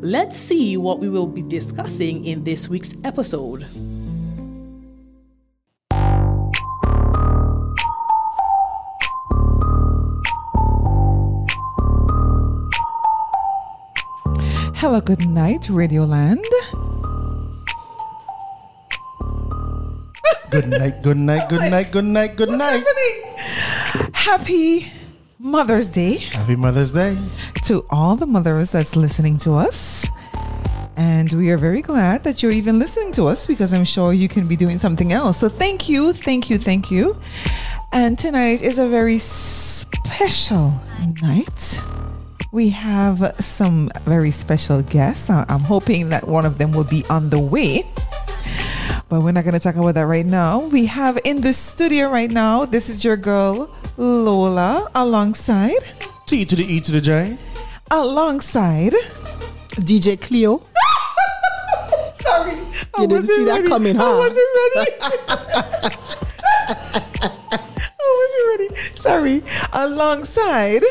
Let's see what we will be discussing in this week's episode. Hello, good night, Radioland. Good night, good night, good night, good night, good night. Happy Mother's Day Happy Mother's Day. to all the mothers that's listening to us. And we are very glad that you're even listening to us because I'm sure you can be doing something else. So thank you, thank you, thank you. And tonight is a very special night. We have some very special guests. I'm hoping that one of them will be on the way. But we're not going to talk about that right now. We have in the studio right now, this is your girl, Lola, alongside, T to the E to the J. alongside. DJ Cleo. Sorry. I You didn't wasn't see that ready. coming, I huh? wasn't ready. I wasn't ready. Sorry. Alongside.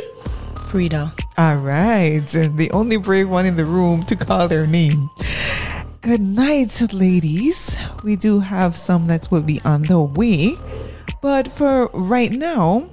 Frida. All right. The only brave one in the room to call their name. Good night, ladies. We do have some that will be on the way. But for right now,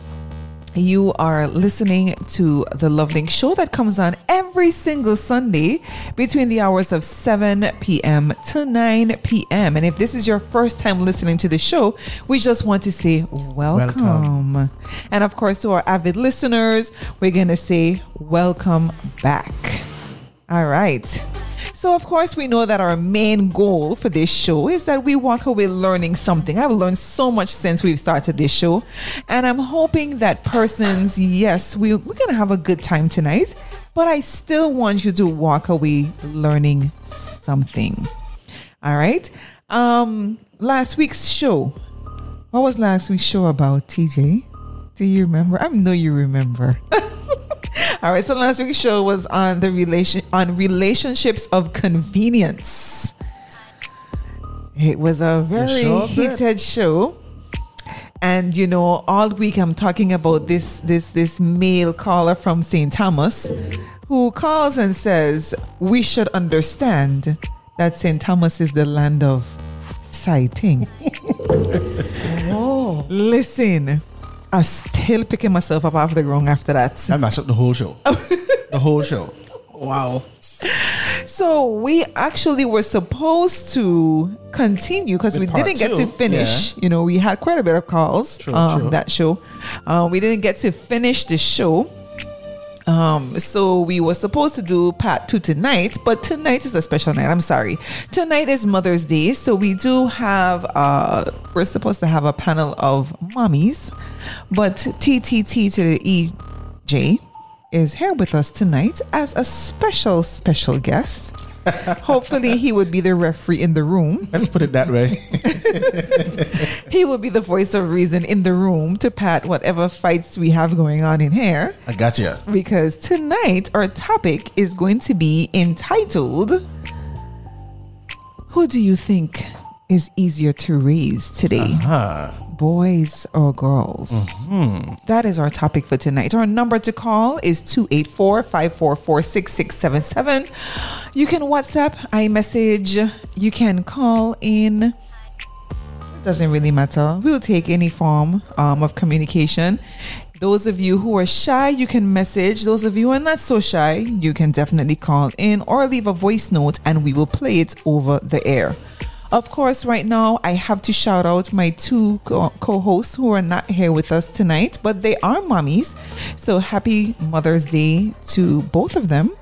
you are listening to the LoveLink show that comes on every single Sunday between the hours of 7 p.m. to 9 p.m. And if this is your first time listening to the show, we just want to say welcome. Welcome. And of course, to our avid listeners, we're going to say welcome back. All right. So, of course, we know that our main goal for this show is that we walk away learning something. I've learned so much since we've started this show. And I'm hoping that persons, yes, we, we're going to have a good time tonight, but I still want you to walk away learning something. All right. Um, last week's show. What was last week's show about, TJ? Do you remember? I know you remember. All right, so last week's show was on the relation on relationships of convenience. It was a very sure did. heated show. And you know, all week I'm talking about this this this male caller from St. Thomas who calls and says we should understand that St. Thomas is the land of sighting. Oh. Listen, I still picking myself up off the ground after that. That mashed up the whole show. the whole show. Wow. So we actually were supposed to continue because we didn't get to two, finish. You know, we had quite a bit of calls True, um, true. that show. Uh, we didn't get to finish the show. Um, so we were supposed to do part two tonight, but tonight is a special night. I'm sorry. Tonight is Mother's Day, so we do have uh we're supposed to have a panel of mommies, but TTT to the EJ is here with us tonight as a special special guest. Hopefully he would be the referee in the room. Let's put it that way. He will be the voice of reason in the room to pat whatever fights we have going on in here. I got you. because tonight our topic is going to be entitled Who do you think is easier to raise today? Huh. Boys or girls? That is our topic for tonight. Our number to call is 284 544 6677. You can WhatsApp, iMessage, you can call in. It doesn't really matter. We'll take any form um, of communication. Those of you who are shy, you can message. Those of you who are not so shy, you can definitely call in or leave a voice note and we will play it over the air. Of course, right now, I have to shout out my two co hosts who are not here with us tonight, but they are mommies. So happy Mother's Day to both of them.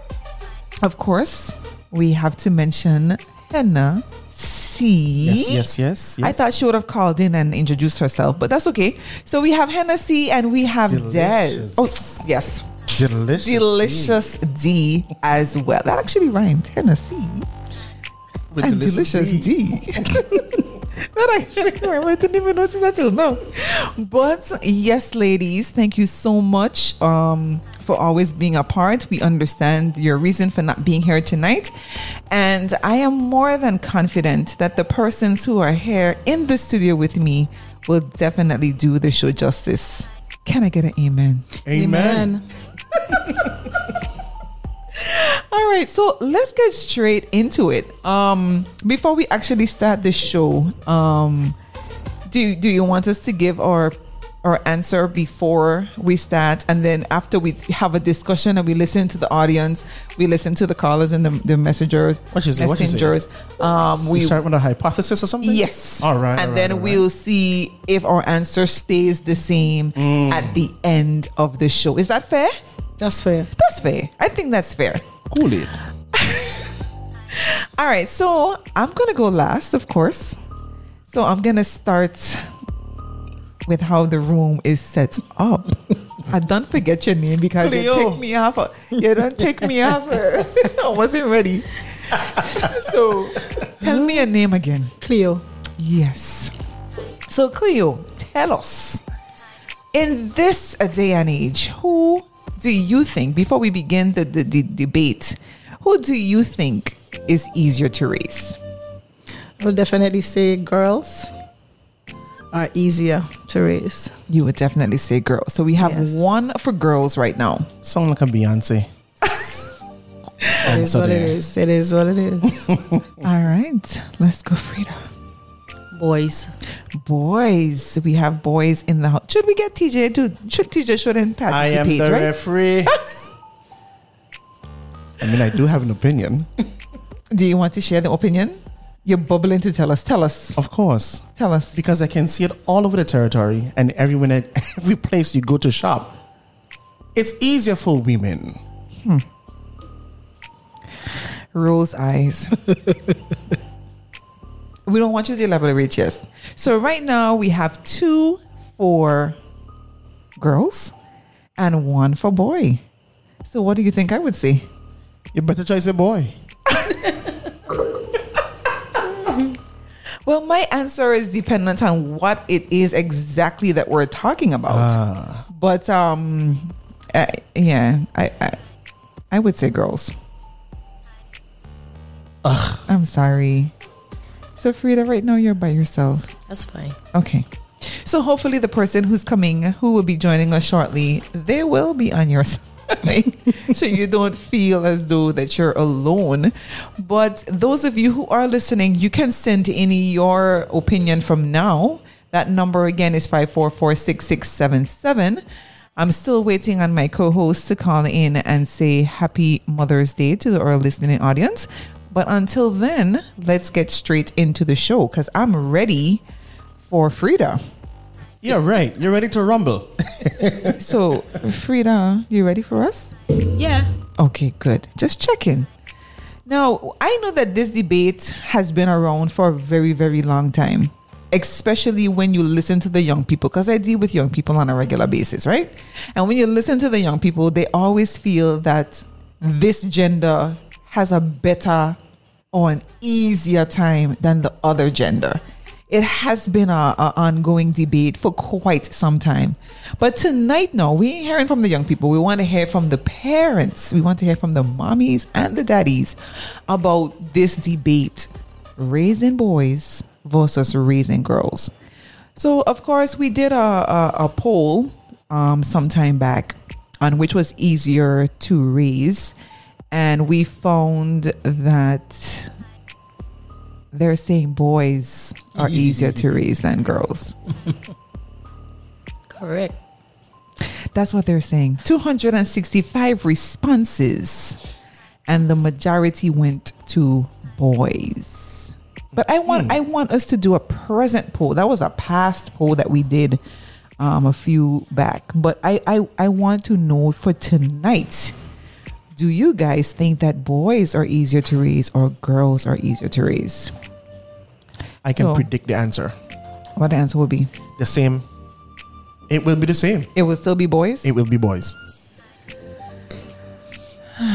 Of course, we have to mention Henna C. Yes, yes, yes. yes. I thought she would have called in and introduced herself, but that's okay. So we have Hennessy and we have Des. Delicious. Oh, yes. delicious. Delicious D as well. That actually rhymed. Hennessy. With and delicious, D. that actually remember. I didn't even notice that till now. But yes, ladies, thank you so much um, for always being a part. We understand your reason for not being here tonight. And I am more than confident that the persons who are here in the studio with me will definitely do the show justice. Can I get an amen? Amen. All right, so let's get straight into it. Um, before we actually start the show, um, do do you want us to give our our answer before we start, and then after we have a discussion and we listen to the audience, we listen to the callers and the, the messengers, What you say? What you say? messengers. Um, We start with a hypothesis or something? Yes. All right. And all right, then all right. we'll see if our answer stays the same Mm. at the end of the show. Is that fair? That's fair. That's fair. I think that's fair. cool it. All right, so I'm gonna go last, of course. So I'm gonna start with how the room is set up. I don't forget your name because you Cleo. take me off. You don't take me off. I wasn't ready. so tell me your name again. Cleo. Yes. So Cleo, tell us in this day and age, who do you think, before we begin the, the, the debate, who do you think is easier to raise? I would definitely say girls are easier to raise. You would definitely say girls. So we have Yes. one for girls right now. Sound like a Beyonce. It is what it there. is. It is what it is. All right, let's go, Frida. Boys. Boys, we have boys in the house. Should we get TJ to? Should TJ shouldn't I am the right? referee. I mean, I do have an opinion. Do you want to share the opinion? You're bubbling to tell us. Tell us. Of course. Tell us. Because I can see it all over the territory and everyone at every place you go to shop. It's easier for women. Hmm. Rose eyes. We don't want you to elaborate, yes. So right now we have two for girls and one for boy. So what do you think I would say? You better choose a boy. Well, my answer is dependent on what it is exactly that we're talking about. Ah, But um, uh, yeah, I, I I would say girls. Ugh. I'm sorry. So Frida, right now you're by yourself. That's fine. Okay. So hopefully the person who's coming, who will be joining us shortly, they will be on your side. so you don't feel as though that you're alone. But those of you who are listening, you can send in your opinion from now. That number again is 5446677. I'm still waiting on my co-host to call in and say happy Mother's Day to our listening audience. But until then, let's get straight into the show because I'm ready for Frida. Yeah, right. You're ready to rumble. So, Frida, you ready for us? Yeah. Okay, good. Just checking. Now, I know that this debate has been around for a very, very long time, especially when you listen to the young people, because I deal with young people on a regular basis, right? And when you listen to the young people, they always feel that this gender has a better or an easier time than the other gender. It has been a, a ongoing debate for quite some time. But tonight, no, we ain't hearing from the young people. We want to hear from the parents. We want to hear from the mommies and the daddies about this debate raising boys versus raising girls. So, of course, we did a, a, a poll um, some time back on which was easier to raise. And we found that they're saying boys are easier to raise than girls. Correct. That's what they're saying. 265 responses, and the majority went to boys. But I want I want us to do a present poll. That was a past poll that we did um, a few back. But I, I I want to know for tonight. Do you guys think that boys are easier to raise or girls are easier to raise? I can So- predict the answer. What the answer will be? The same. It will be the same. It will still be boys. It will be boys. All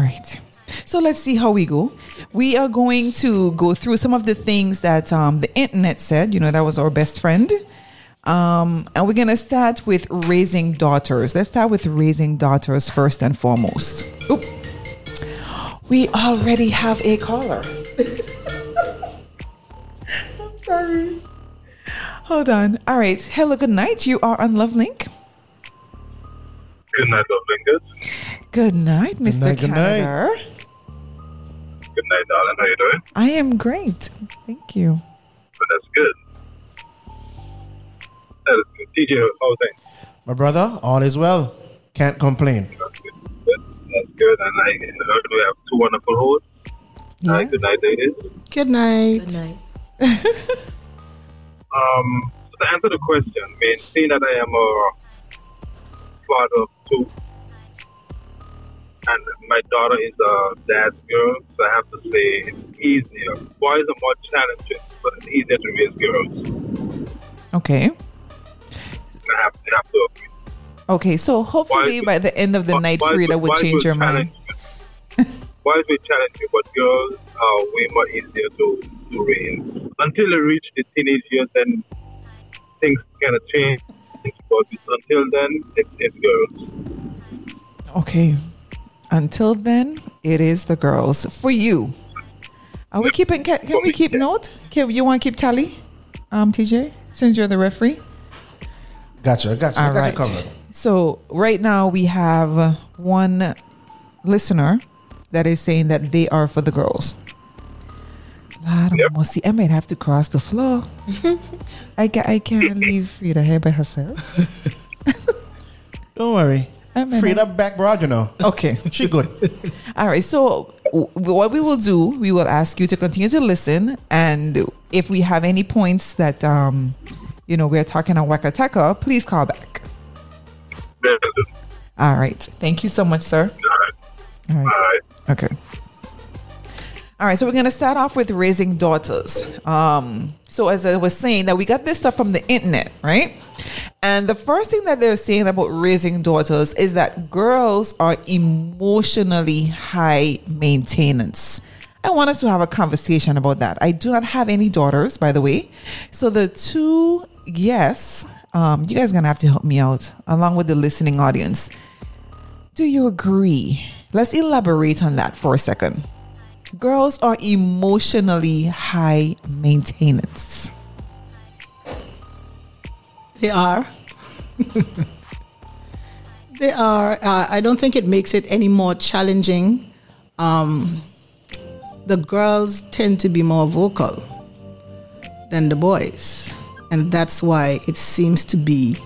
right. So let's see how we go. We are going to go through some of the things that um, the internet said. You know, that was our best friend. Um, and we're going to start with raising daughters. Let's start with raising daughters first and foremost. Oop. We already have a caller. I'm sorry. Hold on. All right. Hello, good night. You are on LoveLink. Good night, Love Good night, Mr. night, good night. Canada. Good night, darling. How are you doing? I am great. Thank you. But that's good. That is good. TJ, how things? My brother, all is well. Can't complain. That's good. Good. That's good. And I heard we have two wonderful hosts. Hi, Yes. good night, ladies. Good night. Good night. Um, so to answer the question, I mean, seeing that I am a father of two, and my daughter is a dad's girl, so I have to say it's easier. Boys are more challenging, but it's easier to raise girls. Okay. I have, I have to agree. Okay. So hopefully by the end of the night, Frida will- will change your mind. Boys will challenge you, but girls are way more easier to, to raise. Until they reach the teenage years, then things kind of change. But until then, it's, it's girls. Okay. Until then, it is the girls for you. Are we keeping? Can, can we keep note? Can you want to keep tally, um, TJ? Since you're the referee. Gotcha, I gotcha. All I got right. you covered. So right now we have one listener that is saying that they are for the girls. Lord Yep. mercy, I might have to cross the floor. I ca I can't leave Frida here by herself. Don't worry. I mean, Frida back broad, you know. Okay. She good. All right. So w- what we will do, we will ask you to continue to listen, and if we have any points that um, you know, we're talking on Wakataka, please call back. Good. All right. Thank you so much, sir. All right. All All right. right. Okay. All right, so we're gonna start off with raising daughters. Um, so as I was saying, that we got this stuff from the internet, right? And the first thing that they're saying about raising daughters is that girls are emotionally high maintenance. I want us to have a conversation about that. I do not have any daughters, by the way. So the two, yes, um, you guys are gonna have to help me out along with the listening audience. Do you agree? Let's elaborate on that for a second. Girls are emotionally high maintenance. They are. they are. Uh, I don't think it makes it any more challenging. Um, the girls tend to be more vocal than the boys. And that's why it seems to be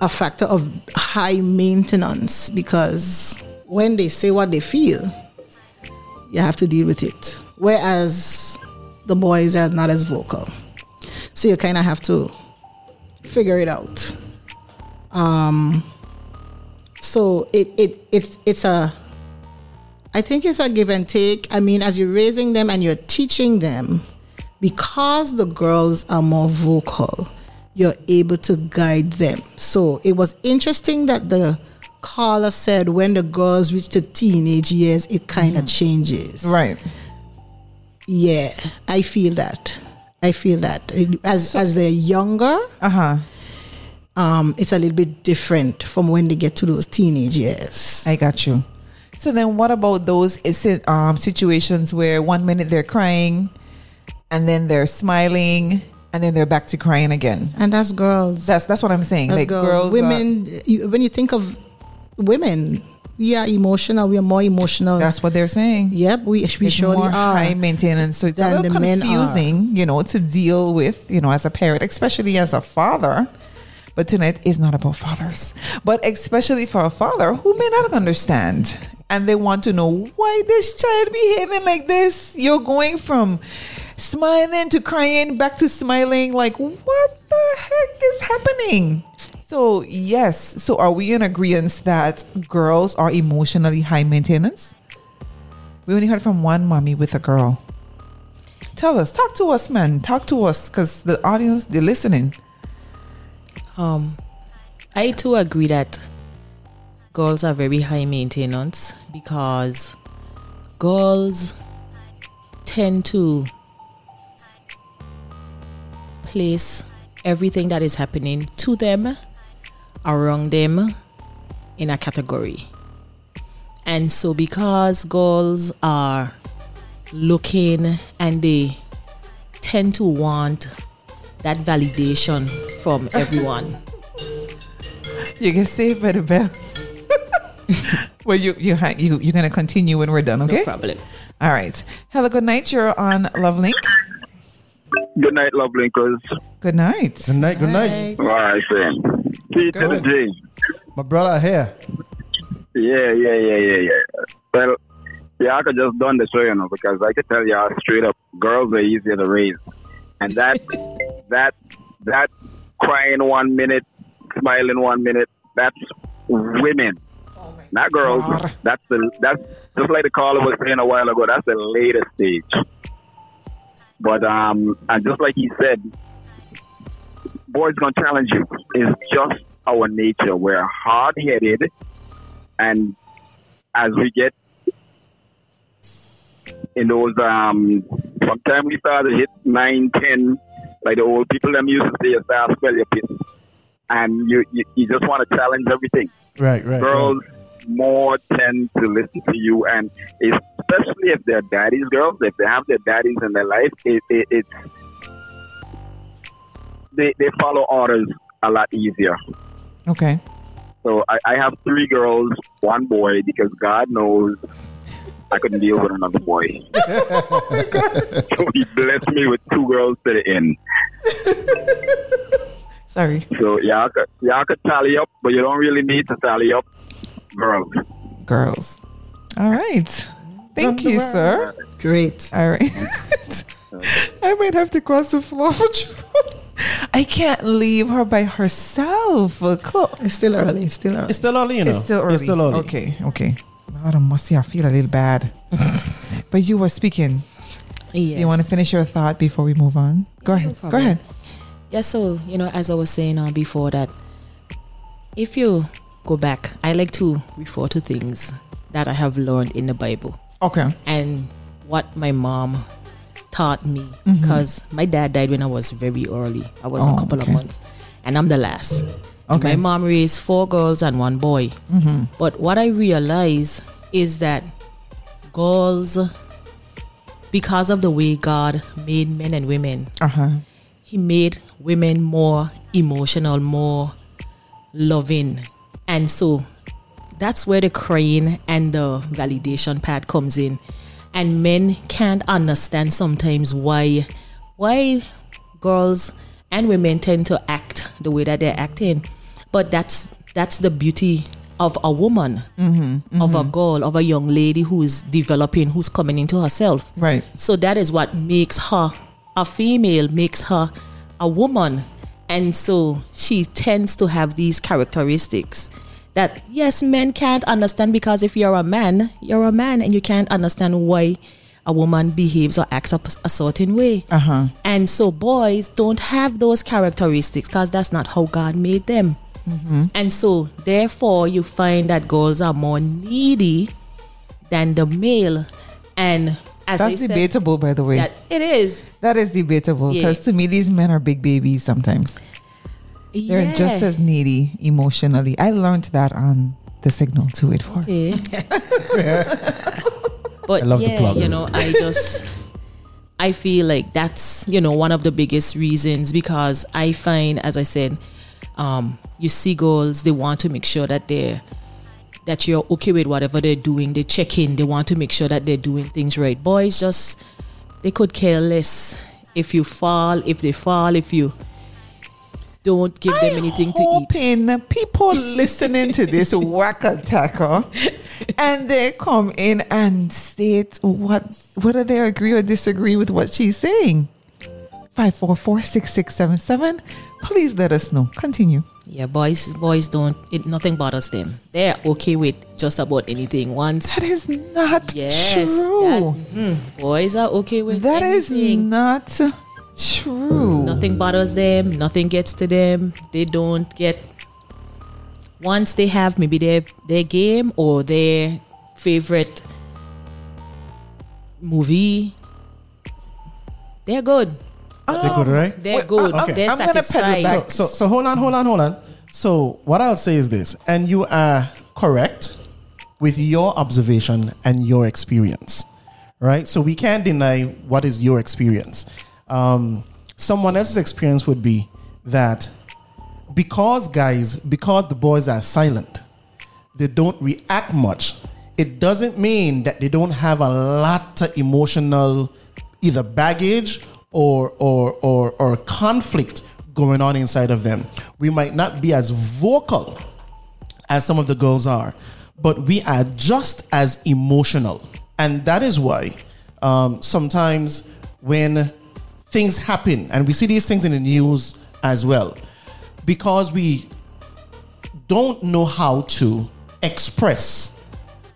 a factor of high maintenance because when they say what they feel, you have to deal with it. Whereas the boys are not as vocal. So you kind of have to figure it out. Um, so it, it it's it's a I think it's a give and take. I mean, as you're raising them and you're teaching them, because the girls are more vocal, you're able to guide them. So it was interesting that the caller said when the girls reach the teenage years, it kind of changes. Right. Yeah, I feel that. I feel that as as they're younger, Uh huh. um, it's a little bit different from when they get to those teenage years. I got you. So then, what about those um, situations where one minute they're crying, and then they're smiling, and then they're back to crying again? And that's girls. That's that's what I'm saying. That's like girls. girls, are- women. you, when you think of women, we are emotional. We are more emotional. that's what they're saying. yep, we we It's surely more are. high maintenance. So it's a little the men are. confusing, you know, to deal with, you know, as a parent, especially as a father. But tonight is not about fathers, but especially for a father who may not understand and they want to know why this child behaving like this. You're going from smiling to crying back to smiling. Like, what the heck is happening? So, yes. So, are we in agreement that girls are emotionally high maintenance? We only heard from one mommy with a girl. Tell us, talk to us, man. Talk to us, because the audience, they're listening. Um, I too agree that girls are very high maintenance because girls tend to place everything that is happening to them, around them, in a category. And so, because girls are looking and they tend to want that validation from everyone. You get saved by the bell. Well, you you ha- you you're gonna continue when we're done, okay? No problem. All right. Hello, good night. You're on LoveLink. Good night, love linkers. Good night. Good night. Good night. All right, then. P to the J. My brother here. Yeah, yeah, yeah, yeah, yeah. Well, yeah, I could just done the show, you know, because I could tell y'all straight up, girls are easier to raise, and that, that, that crying one minute, smiling one minute, that's women, not girls. God. That's the that's just like the caller was saying a while ago. That's the later stage. But um, and just like he said, boys gonna challenge you. It's just our nature. We're hard headed, and as we get in those um, from time we started hit nine, ten, like the old people them used to say, you start spell your piss, and you, you you just want to challenge everything Right. Right. girls more tend to listen to you, and especially if they're daddies, girls, if they have their daddies in their life, it, it, it's they they follow orders a lot easier. Okay. So I, I have three girls, one boy, because God knows I couldn't deal with another boy. so He blessed me with two girls to the end. Sorry. So y'all could y'all could tally up, but you don't really need to tally up girls. Girls. All right. Thank you, sir. Great. All right. I might have to cross the floor for Jerome. I can't leave her by herself. It's still early. It's still early. It's still early, you know. It's still early. It's still early. Okay, okay. Lord have mercy, I feel a little bad. but you were speaking. Yes. You want to finish your thought before we move on? Go ahead. Go problem. ahead. Yeah, so, you know, as I was saying uh, before that, if you go back, I like to refer to things that I have learned in the Bible Okay. and what my mom taught me Mm-hmm. because my dad died when I was very early. I was Oh, a couple okay. of months, and I'm the last. Okay. My mom raised four girls and one boy. Mm-hmm. But what I realize is that girls, because of the way God made men and women, Uh huh. he made women more emotional, more loving. And so that's where the crying and the validation part comes in. And men can't understand sometimes why why girls and women tend to act the way that they're acting. But that's that's the beauty of a woman, mm-hmm, mm-hmm. of a girl, of a young lady who's developing, who's coming into herself. Right. So that is what makes her a female, makes her a woman. And so she tends to have these characteristics that, yes, men can't understand because if you're a man, you're a man and you can't understand why a woman behaves or acts up a certain way. Uh huh. And so boys don't have those characteristics because that's not how God made them. And so therefore you find that girls are more needy than the male. And as That's said, debatable, by the way. that it is. that is debatable Yeah. because to me, these men are big babies sometimes. They're Yeah. just as needy emotionally. I learned that on the signal 284. Okay. but I love the yeah, plug. you know, I just I feel like that's you know one of the biggest reasons because I find, as I said, um, you see girls they want to make sure that they're that you're okay with whatever they're doing. They check in. They want to make sure that they're doing things right. Boys just they could care less if you fall, if they fall, if you don't give them anything to eat. hoping people listening to this whack attacker and they come in and state what whether they agree or disagree with what she's saying. 544-6677. Please let us know. Continue. Yeah, boys, boys don't. It nothing bothers them. They're okay with just about anything. Once, That is not yes, true. that- mm, boys are okay with that is anything. not true. Nothing bothers them. Nothing gets to them. They don't get. Once they have maybe their their game or their favorite movie, they're good. They're good, right? They're Wait, good. Okay. They're I'm gonna pedal satisfied. back. So, so, so hold on, hold on, hold on. So, what I'll say is this, and you are correct with your observation and your experience, right? So, we can't deny what is your experience. Um, someone else's experience would be that because guys, because the boys are silent, they don't react much. It doesn't mean that they don't have a lot of emotional either baggage or or or, or conflict going on inside of them. We might not be as vocal as some of the girls are, but we are just as emotional. And that is why um, sometimes when things happen, and we see these things in the news as well, because we don't know how to express.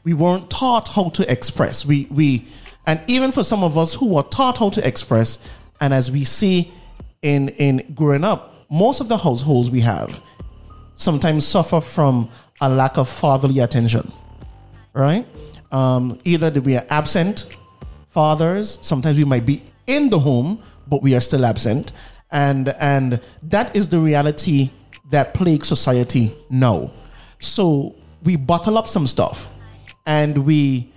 We weren't taught how to express. We we and even for some of us who were taught how to express, and as we see in in growing up, most of the households we have sometimes suffer from a lack of fatherly attention. Right? Um, either that we are absent fathers, sometimes we might be in the home, but we are still absent. And and that is the reality that plagues society now. So we bottle up some stuff and we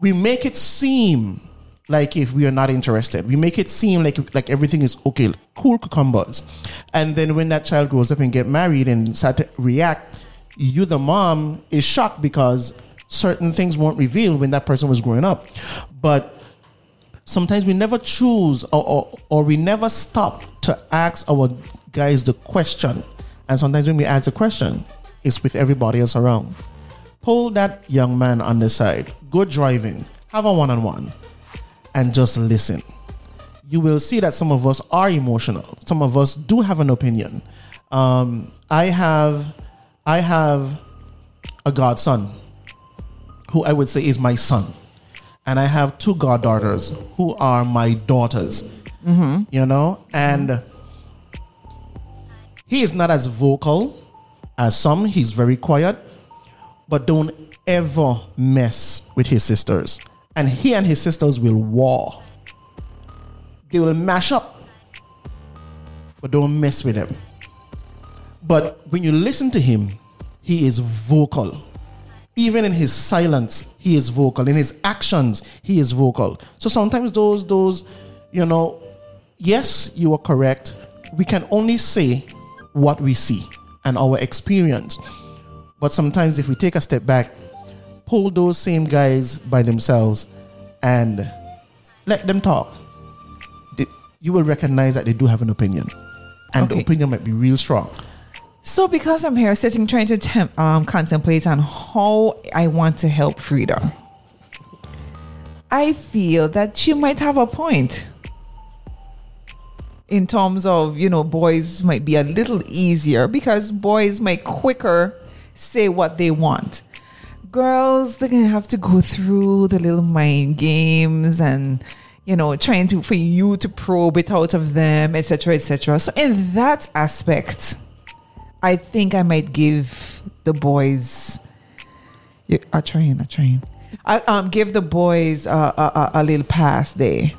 we make it seem like if we are not interested. We make it seem like like everything is okay, cool cucumbers. And then when that child grows up and get married and start to react, you the mom is shocked because certain things weren't revealed when that person was growing up. But sometimes we never choose or, or, or we never stop to ask our guys the question. And sometimes when we ask the question, it's with everybody else around. Pull that young man on the side, go driving, have a one on one, and just listen. You will see that some of us are emotional. Some of us do have an opinion. Um, I have, I have a godson who I would say is my son and I have two goddaughters who are my daughters. You know, and he is not as vocal as some. He's very quiet, but don't ever mess with his sisters. And he and his sisters will war. They will mash up, but don't mess with them. But when you listen to him, he is vocal. Even in his silence he is vocal. In his actions he is vocal. So sometimes those those you know yes you are correct. We can only say what we see and our experience. But sometimes if we take a step back pull those same guys by themselves and let them talk. They- you will recognize that they do have an opinion. And the opinion might be real strong. So, because I'm here sitting trying to temp, um, contemplate on how I want to help Frida, I feel that she might have a point in terms of, you know, boys might be a little easier because boys might quicker say what they want. Girls, they're going to have to go through the little mind games and, you know, trying to, for you to probe it out of them, etc., etc. So, in that aspect, I think I might give the boys yeah, a train, a train. I um give the boys uh, a, a, a little pass there.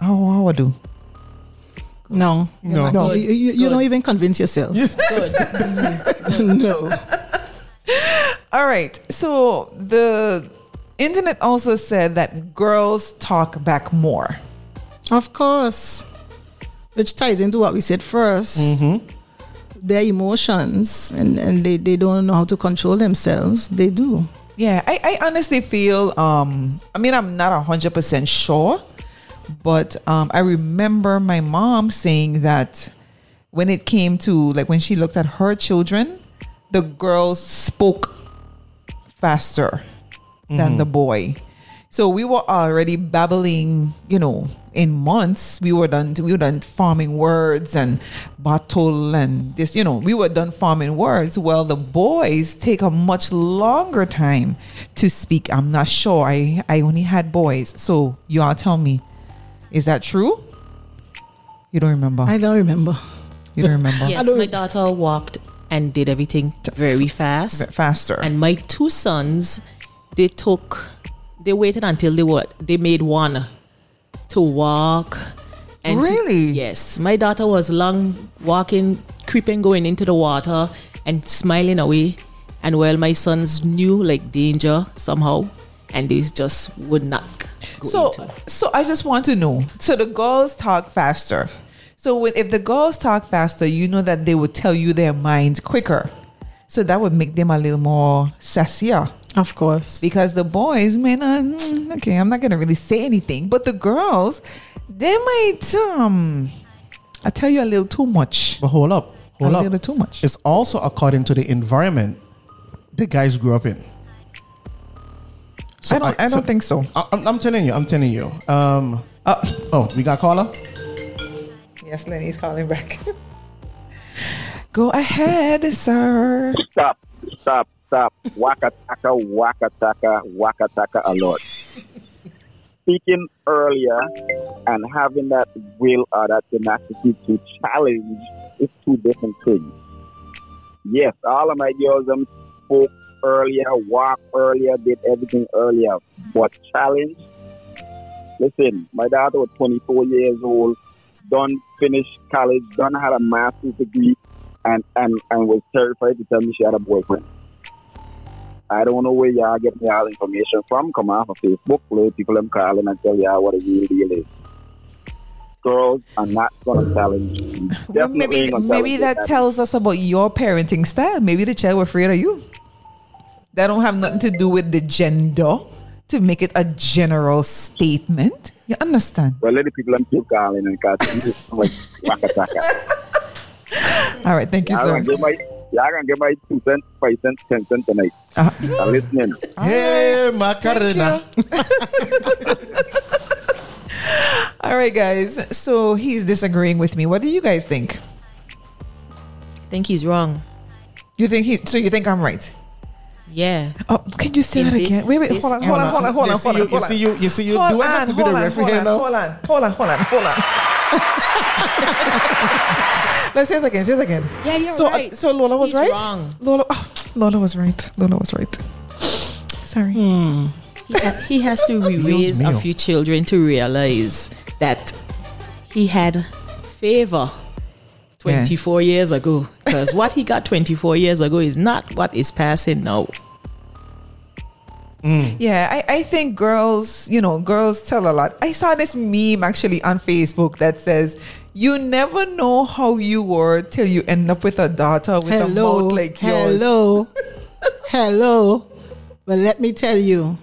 How how I do? No, No. no, you, you, you don't even convince yourself. no. All right. So the internet also said that girls talk back more. Of course. Which ties into what we said 1st Their emotions and, and they, they don't know how to control themselves. They do. Yeah, I, I honestly feel um I mean I'm not hundred percent sure, but um I remember my mom saying that when it came to like when she looked at her children, the girls spoke faster than the mm-hmm. boy. So we were already babbling, you know, in months. We were done we were done forming words and bottle and this, you know, we were done farming words. Well, the boys take a much longer time to speak. I'm not sure. I I only had boys. So you all tell me, is that true? You don't remember. I don't remember. you don't remember. Yes, my daughter walked and did everything very fast. Faster. And my two sons, they took they waited until they were they made one to walk. And to- Really? yes. My daughter was long walking, creeping, going into the water and smiling away. And well, my sons knew like danger somehow, and they just would not go So, into. so I just want to know. So the girls talk faster. So when, if the girls talk faster, you know that they would tell you their mind quicker. So that would make them a little more sassier. Of course. Because the boys, may not, mm, okay, I'm not gonna really say anything. But the girls, they might um I tell you a little too much. But hold up, hold a up. little too much. It's also according to the environment the guys grew up in. So I don't I, so- don't think so. I, I'm, I'm telling you, I'm telling you. Um, Uh, oh, we got caller. Yes, Lenny's calling back. Go ahead, sir. Stop, stop, stop. waka, waka, Wakataka, wakataka, wakataka a lot. Speaking earlier and having that will or that tenacity to challenge is two different things. Yes, all of my girls them spoke earlier, walked earlier, did everything earlier. But challenge, listen, my daughter was 24 years old, done finished college, done had a master's degree, and, and, and was terrified to tell me she had a boyfriend. I don't know where y'all get me all information from. Come off of Facebook, play people them calling and tell y'all what a real deal is. Girls are not gonna challenge. you. Well, maybe maybe challenge that tells us about your parenting style. Maybe the child were afraid of you. That don't have nothing to do with the gender to make it a general statement. You understand? Well, let the people them keep calling and cause this is like wakataka. All right, thank you, Y'all sir. gonna get my y'all gonna get my two cents, five cents, ten cents tonight. Uh-huh. I'm listening. Hey, Macarena. All right, guys. So he's disagreeing with me. What do you guys think? I think he's wrong. You think he? So you think I'm right? Yeah. Oh, can you say In that this- again? Wait, wait, hold on, hold on, hold on, hold on, hold on, you see you- you see you- Hold do I have on, to be the referee here now? Hold on, hold on, hold on, hold on. Let's say it again. Say it again. Yeah, you're right. so, uh, so Lola was He's right. wrong. Lola, oh, Lola was right. Lola was right. Sorry. He, ha- he has to re-raise a few children to realize that he had favor 24 years ago. Because what he got 24 years ago is not what is passing now. Mm. Yeah, I, I think girls, you know, girls tell a lot. I saw this meme actually on Facebook that says, You never know how you were till you end up with a daughter with a Hello. mouth like yours. Hello. Hello. Well, let me tell you.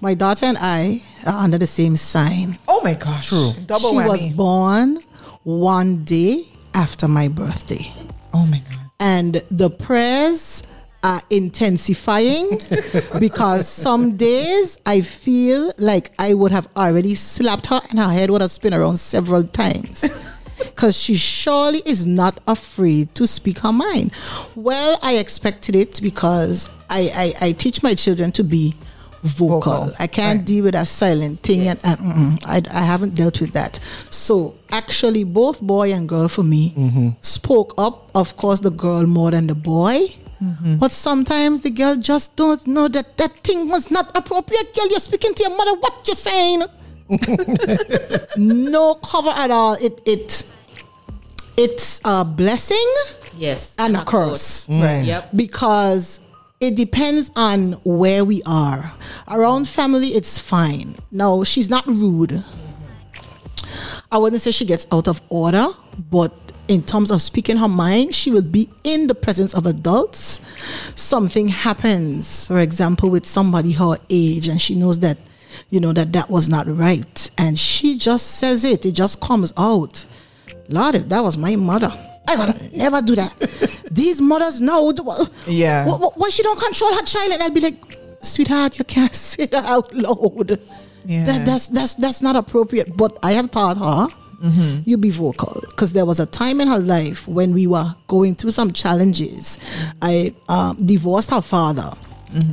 My daughter and I are under the same sign. Oh my gosh. True. Double she was born one day after my birthday. oh my God. and the prayers are intensifying because some days I feel like I would have already slapped her and her head would have spun around several times. Because she surely is not afraid to speak her mind. Well, I expected it because I, I, I teach my children to be vocal. Vocal, I can't right. deal with a silent thing, and, and mm-mm, I, I haven't dealt with that. So actually, both boy and girl for me mm-hmm. spoke up. Of course, the girl more than the boy. Mm-hmm. But sometimes the girl just don't know that that thing was not appropriate. Girl, you're speaking to your mother. What you're saying? no cover at all. It it it's a blessing Yes. and a Of curse course. Right. Yep. because it depends on where we are. Around family, it's fine. No, she's not rude. I wouldn't say she gets out of order, but in terms of speaking her mind, she will be in the presence of adults. Something happens, for example, with somebody her age, and she knows that, you know, that that was not right. And she just says it, it just comes out. Lord, if that was my mother, I would never do that. These mothers know. the- Yeah. Wh- wh- Why she don't control her child? And I'll be like, sweetheart, you can't say that out loud. Yeah. That, that's that's that's not appropriate. But I have taught her, Mm-hmm. you be vocal, because there was a time in her life when we were going through some challenges. I um, divorced her father,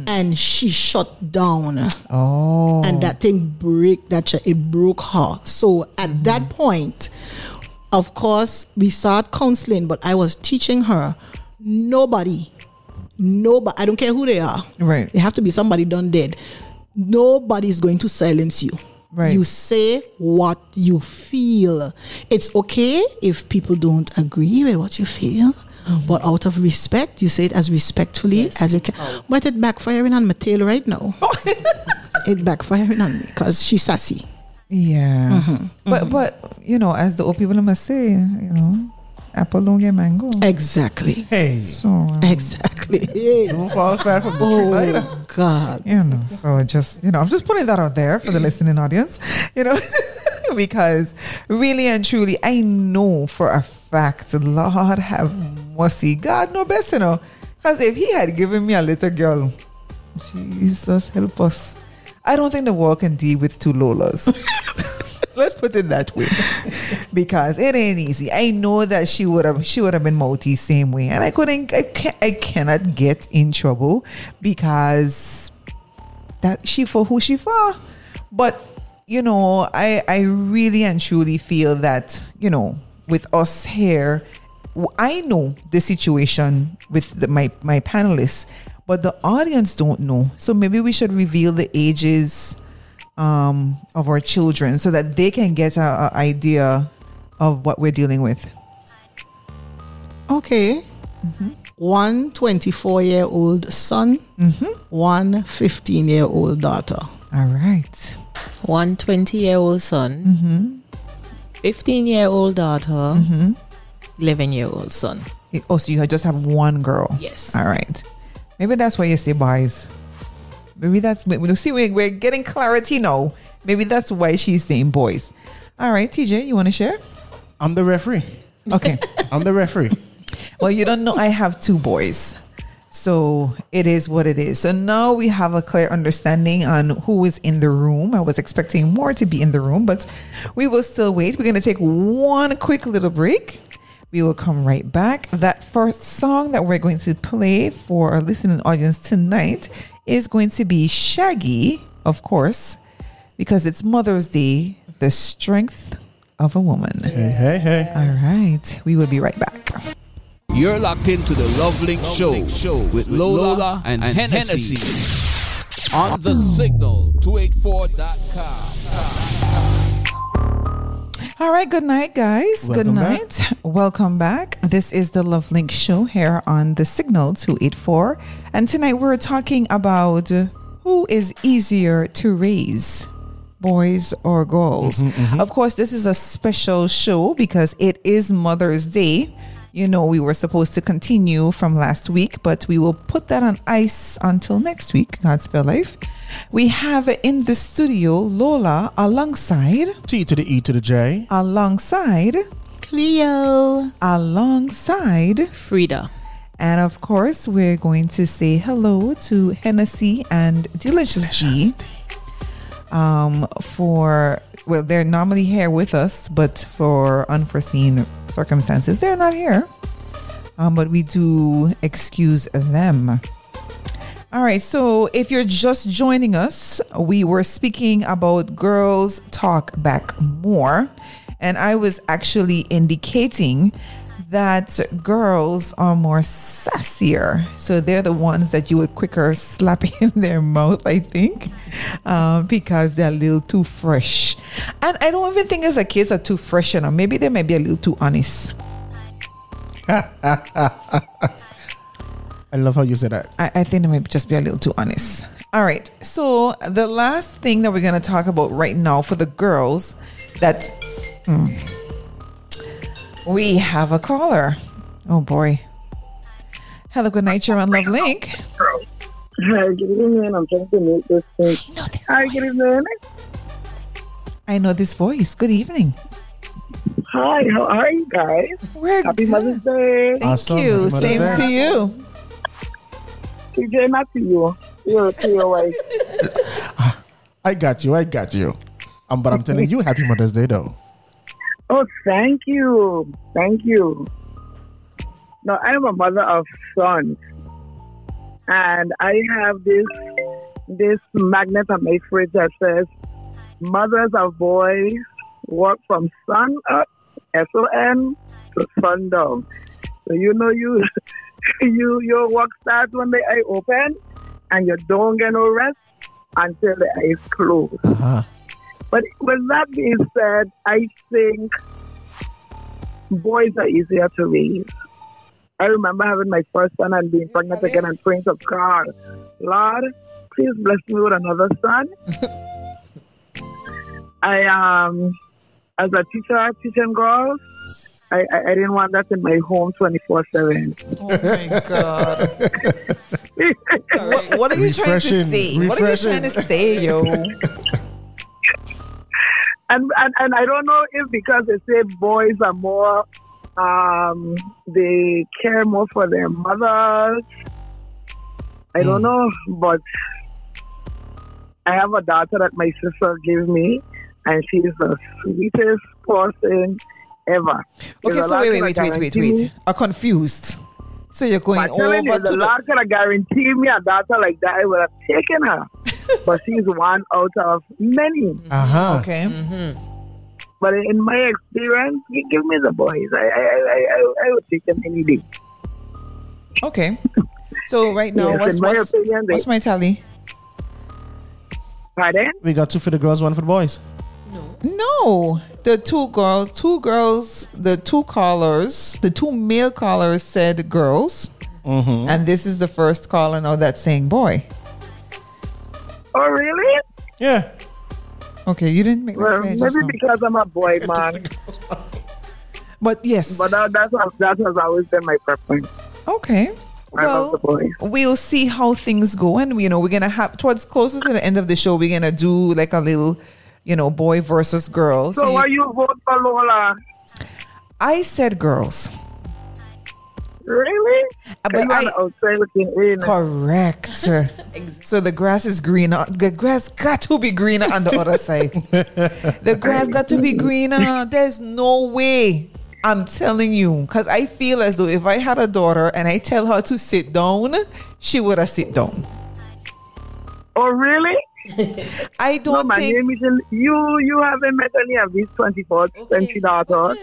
and she shut down Mm-hmm. Oh. and that thing break that ch- it broke her so at Mm-hmm. that point of course we start counseling but i was teaching her nobody nobody i don't care who they are Right. they have to be somebody done dead nobody's going to silence you. Right. You say what you feel. It's okay if people don't agree with what you feel, mm-hmm. but out of respect, you say it as respectfully Yes. as you can. But it backfiring on my tail right now. Oh. it backfiring on me because she's sassy. Yeah. Mm-hmm. But but you know, as the old people must say, you know, apple don't get mango. Exactly. Hey, So um, Exactly. don't fall far from the tree neither. Oh God. you know, so just you know, I'm just putting that out there for the listening audience, you know, because really and truly, I know for a fact, Lord have mercy, God know best, you know, because if He had given me a little girl, Jesus help us. I don't think the world can deal with two Lolas. Let's put it that way, because it ain't easy. I know that she would have she would have been multi same way, and I couldn't. I, can, I cannot get in trouble because that she for who she for. But you know, I I really and truly feel that you know with us here, I know the situation with the, my my panelists, but the audience don't know. So maybe we should reveal the ages um, of our children so that they can get a, a idea of what we're dealing with. Okay. Mm-hmm. One 24 year old son, mm-hmm. one 15 year old daughter. All right. One 20 year old son, mm-hmm. 15 year old daughter, 11 year old son. Oh, so you just have one girl. Yes. All right. Maybe that's why you say boys. Maybe that's we see we- we're getting clarity now. Maybe that's why she's saying boys. All right, TJ, you want to share? I'm the referee. Okay. I'm the referee. well, you don't know I have two boys. So it is what it is. So now we have a clear understanding on who is in the room. I was expecting more to be in the room, but we will still wait. We're going to take one quick little break. We will come right back. That first song that we're going to play for our listening audience tonight is going to be Shaggy, of course, because it's Mother's Day, the strength of a woman. Hey, hey, hey. All right. We will be right back. You're locked into the LoveLink Show, show with Lola, and, Hennessy. on the signal 284.com. All right, good night, guys. good Welcome back. night. Welcome back. This is the LoveLink show here on the Signal 284. And tonight we're talking about who is easier to raise, boys or girls. Mm-hmm, mm-hmm. Of course, this is a special show because it is Mother's Day. You know, we were supposed to continue from last week, but we will put that on ice until next week. God spell life. We have in the studio Lola alongside T to the E to the J. alongside, Cleo. alongside, Frida. and of course, we're going to say hello to Hennessy and Delicious G. Um, for well, they're normally here with us, but for unforeseen circumstances, they're not here. Um, but we do excuse them. All right, so if you're just joining us, we were speaking about girls talk back more. And I was actually indicating that girls are more sassier. So they're the ones that you would quicker slap in their mouth, I think, um, because they're a little too fresh. And I don't even think as a case of too fresh, know. Maybe they may be a little too honest. I love how you said that. I, I think they might just be a little too honest. All right. So the last thing that we're gonna talk about right now for the girls that mm, we have a caller. Oh boy. Hello, good night. You're on LoveLink. Hi, good evening. I'm trying to make this thing. Hi, good evening. I know this voice. Good evening. Hi, how are you guys? We're Happy good. Mother's Day. Thank Awesome. you. Mother's Same Day. to you. TJ, not to you. You're to your wife. I got you. I got you. Um, but I'm telling you, Happy Mother's Day, though. Oh, thank you. Thank you. No, I am a mother of sons. And I have this this magnet on my fridge that says mothers of boys work from sun up, S O N, to sundown. So you know you you your work starts when the eye open and you don't get no rest until the eyes close. Uh-huh. But with that being said, I think boys are easier to raise. I remember having my first son and being pregnant again and praying to God, Lord, please bless me with another son. I um, as a teacher teaching girls, I, I, I didn't want that in my home twenty four seven. Oh my god. what, what are you trying to Refreshing, say? What are you trying to say, yo? and, and and I don't know if because they say boys are more um they care more for their mothers. I don't know, but I have a daughter that my sister gave me and she's the sweetest person ever. Okay, There's so wait, wait, wait, wait, wait, wait. I'm confused. So you're going telling you, over the to the Lord could have guaranteed me a daughter like that. I would have taken her. But she's one out of many. Uh-huh. Okay. But in my experience, gi- give me the boys. I I, I, I, I would take them any day. Okay. So right now, Yes, what's my what's, opinion, what's my tally? Pardon? We got two for the girls, one for the boys. No, the two girls, two girls, the two callers, the two male callers said girls, Mm-hmm. and this is the first caller now that's saying boy. Oh, really? Yeah. Okay, you didn't make that Well, clear maybe now. because I'm a boy, man. But yes, But that, that's that has always been my preference. okay. I love the Well, boys. we'll see how things go, and you know, we're gonna have towards closer to the end of the show, we're gonna do like a little, you know, boy versus girl. So, you- why you vote for Lola? I said girls. Really? Uh, but Come on I- outside looking in. Correct. so the grass is greener. The grass got to be greener on the other side. The grass got to be greener. There's no way. I'm telling you, because I feel as though if I had a daughter and I tell her to sit down, she would have sit down. Oh, really? I don't my think. name is you. You haven't met any of these 24th century daughters.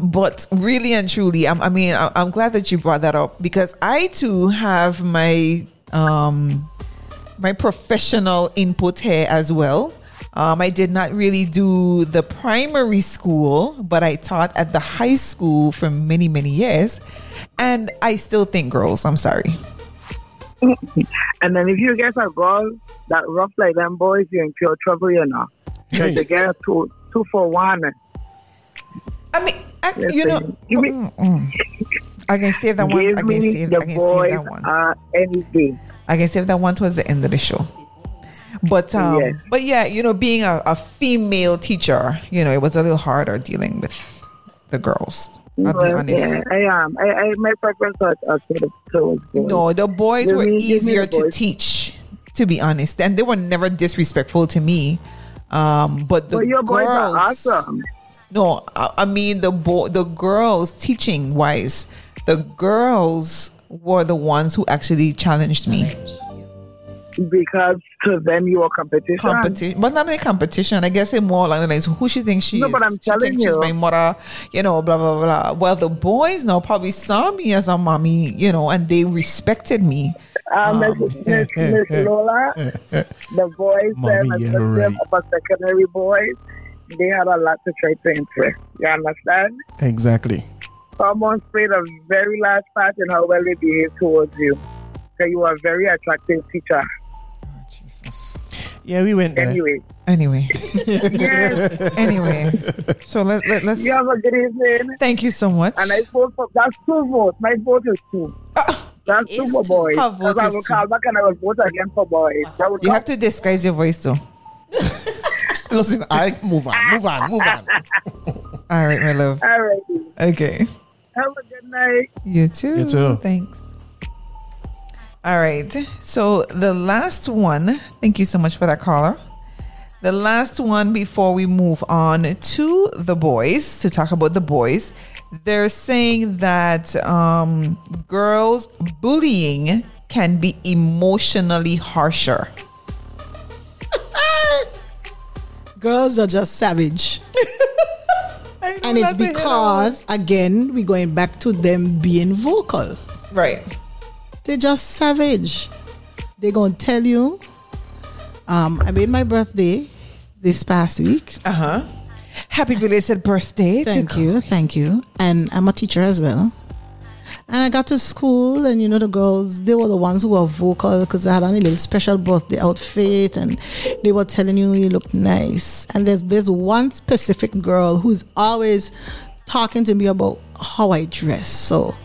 But really and truly, I'm, I mean, I- I'm glad that you brought that up because I too have my um my professional input here as well. Um, I did not really do the primary school, but I taught at the high school for many, many years, and I still think girls. I'm sorry. And then if you get a girl that rough like them boys, you're in pure trouble, you know. Because Hey. they get two, two for one. I mean, I, you know, me, mm. I can save that one. I can save. I can save that one. uh, any. I can save that one towards the end of the show. But um, Yes. but yeah, you know, being a, a female teacher, you know, it was a little harder dealing with the girls. I'll be honest. yeah, I am. I, I my preference was are to the boys. No, the boys were me- give me easier to boys. teach, to be honest, and they were never disrespectful to me. Um, but the But your boys girls, are awesome. No, I, I mean the boy, the girls teaching wise, the girls were the ones who actually challenged me. Because to them you are competition. competition, but not any competition. I guess it more along the lines who she thinks she No, is. but I'm she telling thinks she's you. my mother, you know, blah blah blah. Well, the boys now probably saw me as a mommy, you know, and they respected me. Uh, Miss, Miss, Miss Lola, the boys, Mommy, them, yeah, especially right. upper secondary boys, they had a lot to try to impress. You understand? Exactly. Hormones played a very large part in how well they behave towards you. So you are a very attractive teacher. Oh, Jesus. Yeah, we went there. Anyway, Anyway, yes, anyway, so let, let let's. you have a good evening. Thank you so much. And I vote for that's two votes. My vote is two. Ah. That's two Is for boys. Her vote Because I is will two. call back and I will vote again for boys. I will you have to disguise your voice though. Listen, I move on, move on, move on. All right, my love. All right. Okay. Have a good night. You too. You too. Thanks. All right. So the last one, thank you so much for that caller. The last one before we move on to the boys to talk about the boys, they're saying that um, girls bullying can be emotionally harsher. Girls are just savage. And it's that's a hit because, again, we're going back to them being vocal. Right. They're just savage. They're going to tell you Um, I made my birthday this past week. Uh huh. Happy belated birthday. to Thank you, thank you. And I'm a teacher as well. And I got to school, and you know, the girls, they were the ones who were vocal because I had on a little special birthday outfit, and they were telling you you look nice. And there's there's one specific girl who's always talking to me about how I dress. So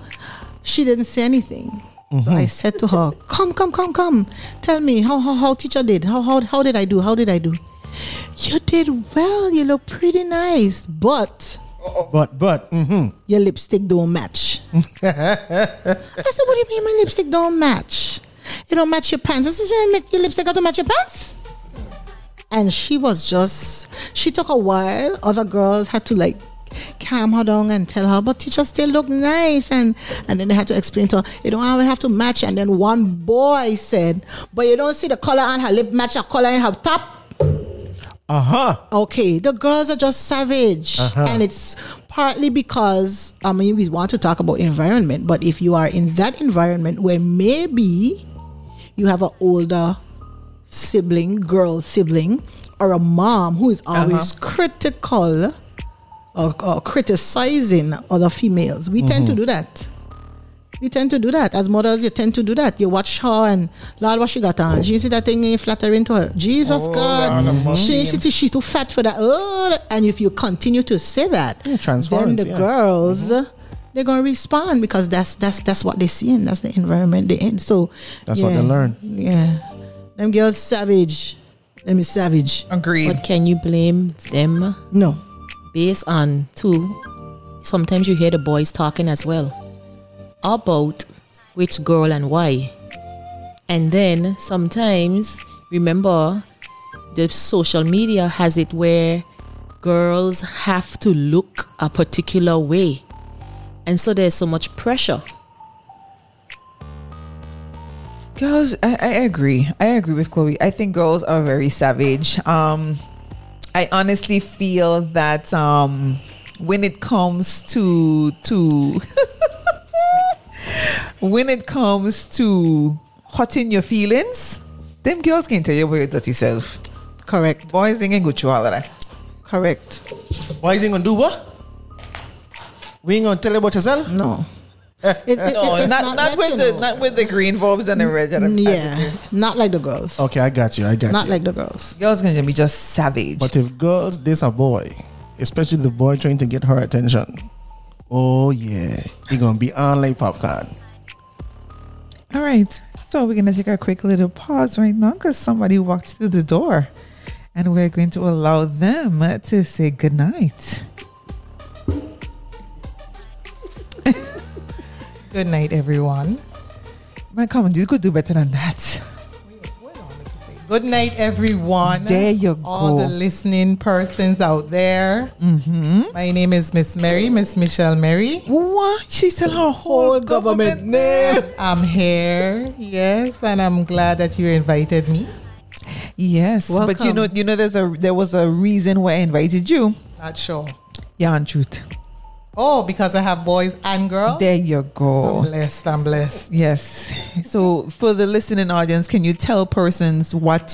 she didn't say anything. So mm-hmm. I said to her, "Come, come, come, come. Tell me how how, how teacher did. How, how how did I do? How did I do? You did well. You look pretty nice, but." But but mm-hmm. your lipstick don't match. I said, what do you mean my lipstick don't match? It don't match your pants. I said, "Your- your lipstick got to match your pants? And she was just, she took a while. Other girls had to like calm her down and tell her, but teacher still look nice. And and then they had to explain to her, you don't always have to match. And then one boy said, but you don't see the color on her lip match the color in her top. Uh huh. Okay, the girls are just savage, Uh-huh. and it's partly because I mean we want to talk about environment, but if you are in that environment where maybe you have an older sibling, girl sibling, or a mom who is always critical or, or criticizing other females, we tend to do that. We tend to do that. As mothers, you tend to do that. You watch her and Lord, what she got on? She see that thing ain't flattering to her. Jesus oh, God. She, she, she's too fat for that. Oh, and if you continue to say that, then transference, the yeah. girls mm-hmm. they're gonna respond because that's that's that's what they see and that's the environment they in. So That's what they learn. Yeah. Them girls savage. Them is savage. Agreed. But can you blame them No. based on two? Sometimes you hear the boys talking as well about which girl and why. And then sometimes, remember, the social media has it where girls have to look a particular way. And so there's so much pressure. Girls, I, I agree. I agree with Chloe. I think girls are very savage. Um, I honestly feel that um, when it comes to to when it comes to hurting your feelings, them girls can tell you about your dirty self. Correct. Boys ain't gonna go through all of that. Correct. Why is he gonna do what? We ain't gonna tell you about yourself? No. Eh. It- it- No, it's not not, that, with the know. not with the green verbs and the red. and the mm, yeah, adjectives. not like the girls. Okay, I got you. I got Not you. Not like the girls. Girls gonna be just savage. But if girls diss a boy, especially the boy trying to get her attention, oh yeah, he gonna be on like popcorn. All right. So we're going to take a quick little pause right now because somebody walked through the door and we're going to allow them to say goodnight. Good night, everyone. My come you could do better than that. Good night, everyone. There you All go. the listening persons out there. Mm-hmm. My name is Miss Mary, Miss Michelle Mary. What? She said her whole government name. I'm here, yes, and I'm glad that you invited me. Yes, but you know, you know, there's a there was a reason why I invited you. Not sure. Yeah, and truth. Oh, because I have boys and girls. There you I'm go. blessed. I'm blessed. Yes. So for the listening audience, can you tell persons what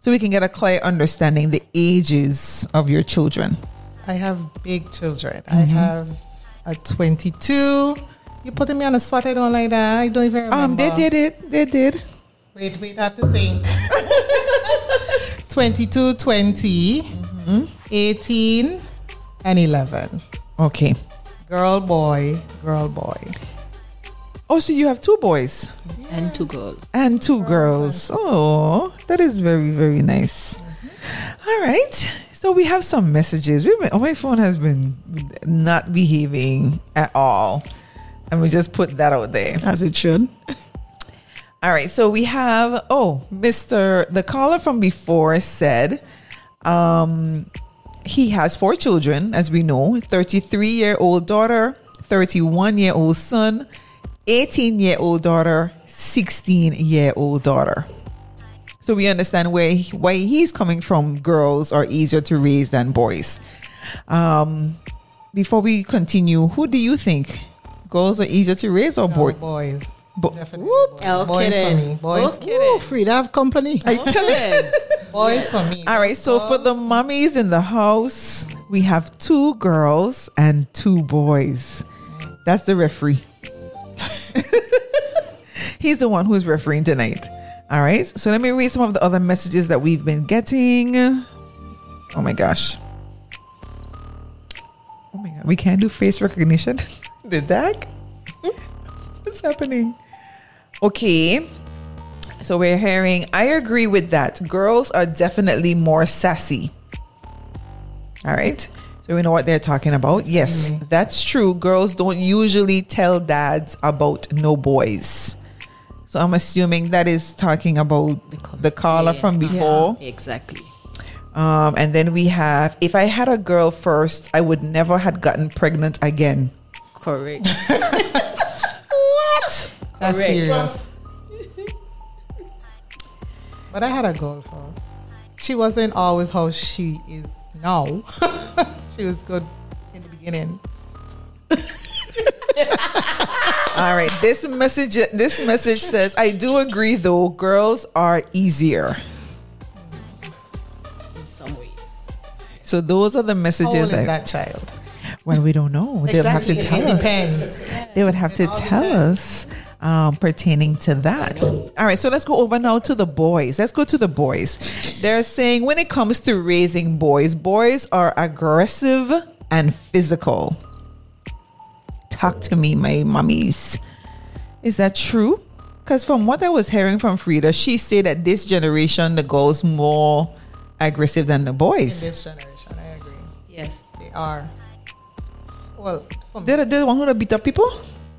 so we can get a clear understanding the ages of your children? I have big children. I have a 22. You putting me on a spot. I don't like that. I don't even remember. Um, they did it. They did. Wait, wait, I have to think. 22, 20, 18, and 11. Okay. Girl, boy, girl, boy. Oh, so you have two boys And two girls. and two girls. Oh, that is very very nice. All right. So we have some messages. We've been, oh, my phone has been not behaving at all, and we just put that out there. As it should. All right. So we have oh, Mr. The caller from before said um he has four children, as we know, 33 year old daughter, 31 year old son, 18 year old daughter, 16 year old daughter. So we understand where why he's coming from. Girls are easier to raise than boys. Um, before we continue, who do you think girls are easier to raise or No, boy? boys. Bo- Definitely. Boys. El boys for kidding. me. Boys. Ooh, free to have company. I tell you. Boys for me. All right, so for the mummies in the house, we have two girls and two boys. That's the referee. He's the one who's refereeing tonight. All right, so let me read some of the other messages that we've been getting. Oh my gosh. Oh my god, we can't do face recognition. Did that? Hmm? What's happening? Okay. So we're hearing, I agree with that. Girls are definitely more sassy. All right. So we know what they're talking about. Yes, that's true. Girls don't usually tell dads about no boys. So I'm assuming that is talking about the caller Yeah. from before. Exactly. Um, and then we have, if I had a girl first, I would never had gotten pregnant again. Correct. What? That's Correct. serious. but I had a girl first. She wasn't always how she is now. she was good in the beginning. All right. This message this message says, I do agree though, girls are easier. In some ways. So those are the How old messages is I, that child? well, we don't know. They'll have to Exactly. tell It us. depends. They would have to tell us um, pertaining to that. All right, so let's go over now to the boys. Let's go to the boys. They're saying when it comes to raising boys, boys are aggressive and physical. Talk to me, my mummies. Is that true? Because from what I was hearing from Frida, she said that this generation, the girls more aggressive than the In boys. this generation, I agree. Yes. They are. Well, for me. They're, the- they're the one who beat up people?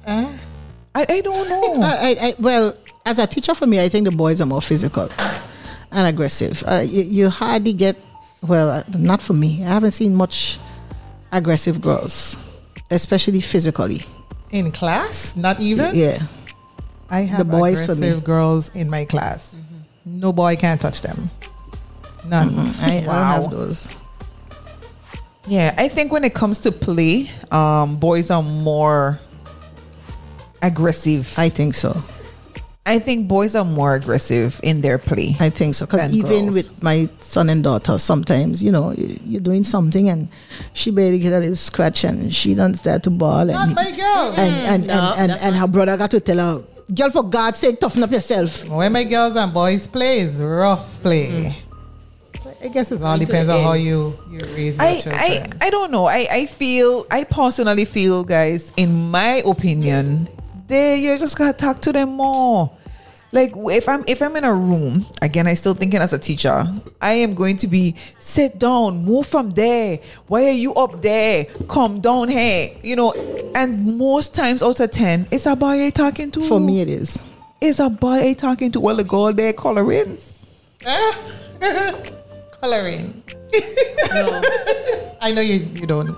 Eh? I, I don't know. I, I, I, well, as a teacher for me, I think the boys are more physical and aggressive. Uh, you, you hardly get, well, uh, not for me. I haven't seen much aggressive girls, especially physically. in class, not even. Yeah. I have The boys for aggressive me. girls in my class. No boy can touch them. None. I, I don't have those. Yeah, I think when it comes to play, um, boys are more aggressive. I think so. I think boys are more aggressive in their play. I think so. Because even girls. with my son and daughter, sometimes, you know, you- you're doing something and she barely get a little scratch and she don't start to ball. Not And, my girl. and, and, No, and, and, and her brother got to tell her, girl, for God's sake, toughen up yourself. When my girls and boys play is rough play. So I guess it all depends on how you you raise your I, I. I don't know. I, I feel, I personally feel, guys, in my opinion, they you just gotta talk to them more. Like if I'm if I'm in a room again, I still thinking as a teacher, I am going to be sit down, move from there. Why are you up there? Come down here, you know. And most times out of ten, it's a boy I talking to. For me, it is. it's a boy I talking to. Well, the girl there coloring. coloring. I know you, you don't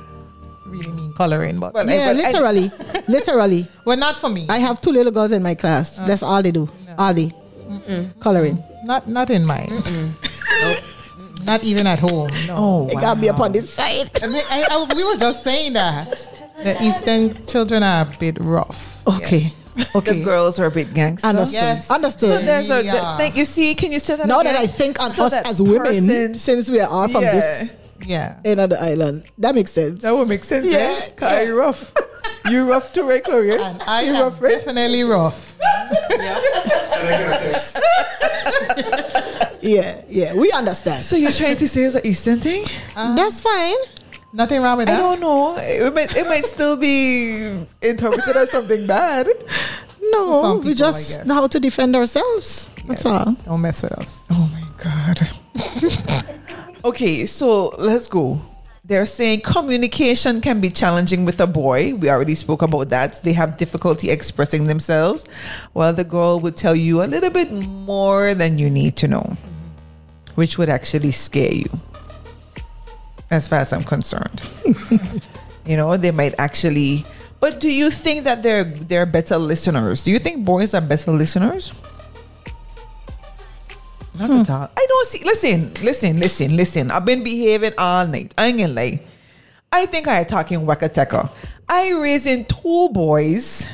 really mean coloring, but Well, well, I- Yeah, but I- literally. Well, not for me. I have two little girls in my class. Uh. That's all they do. All they. Coloring. not not in mine. Not even at home. No. Oh, They got me up on this side. I mean, I, I, we were just saying that the Eastern children are a bit rough. Okay. The Okay. girls are a bit gangster. Understood. Yes. Understood. So there's a Yeah. thank you. See, can you say that now again? that I think on So us as women, person- since we are all from Yeah. this Yeah. end of island, that makes sense. that would make sense. Eh? Yeah. right? 'Cause you rough. You rough too, right, Chloe? Eh? And I you am rough, right? definitely rough. Yeah, yeah, we understand. So you're trying to say it's an Eastern thing? Uh-huh. That's fine. Nothing wrong with that. I don't know. It might, it might still be interpreted as something bad. No, Some we just know how to defend ourselves. That's all. Don't mess with us. Oh my god. okay, so let's go. They're saying communication can be challenging with a boy. We already spoke about that. They have difficulty expressing themselves, while the girl would tell you a little bit more than you need to know, which would actually scare you, as far as I'm concerned. you know, they might actually. But do you think that they're they're better listeners? Do you think boys are better listeners? Not at all. I don't see. Listen, listen, listen, listen. I've been behaving all night. I ain't gonna lie. I think I talking wakataka. I raising two boys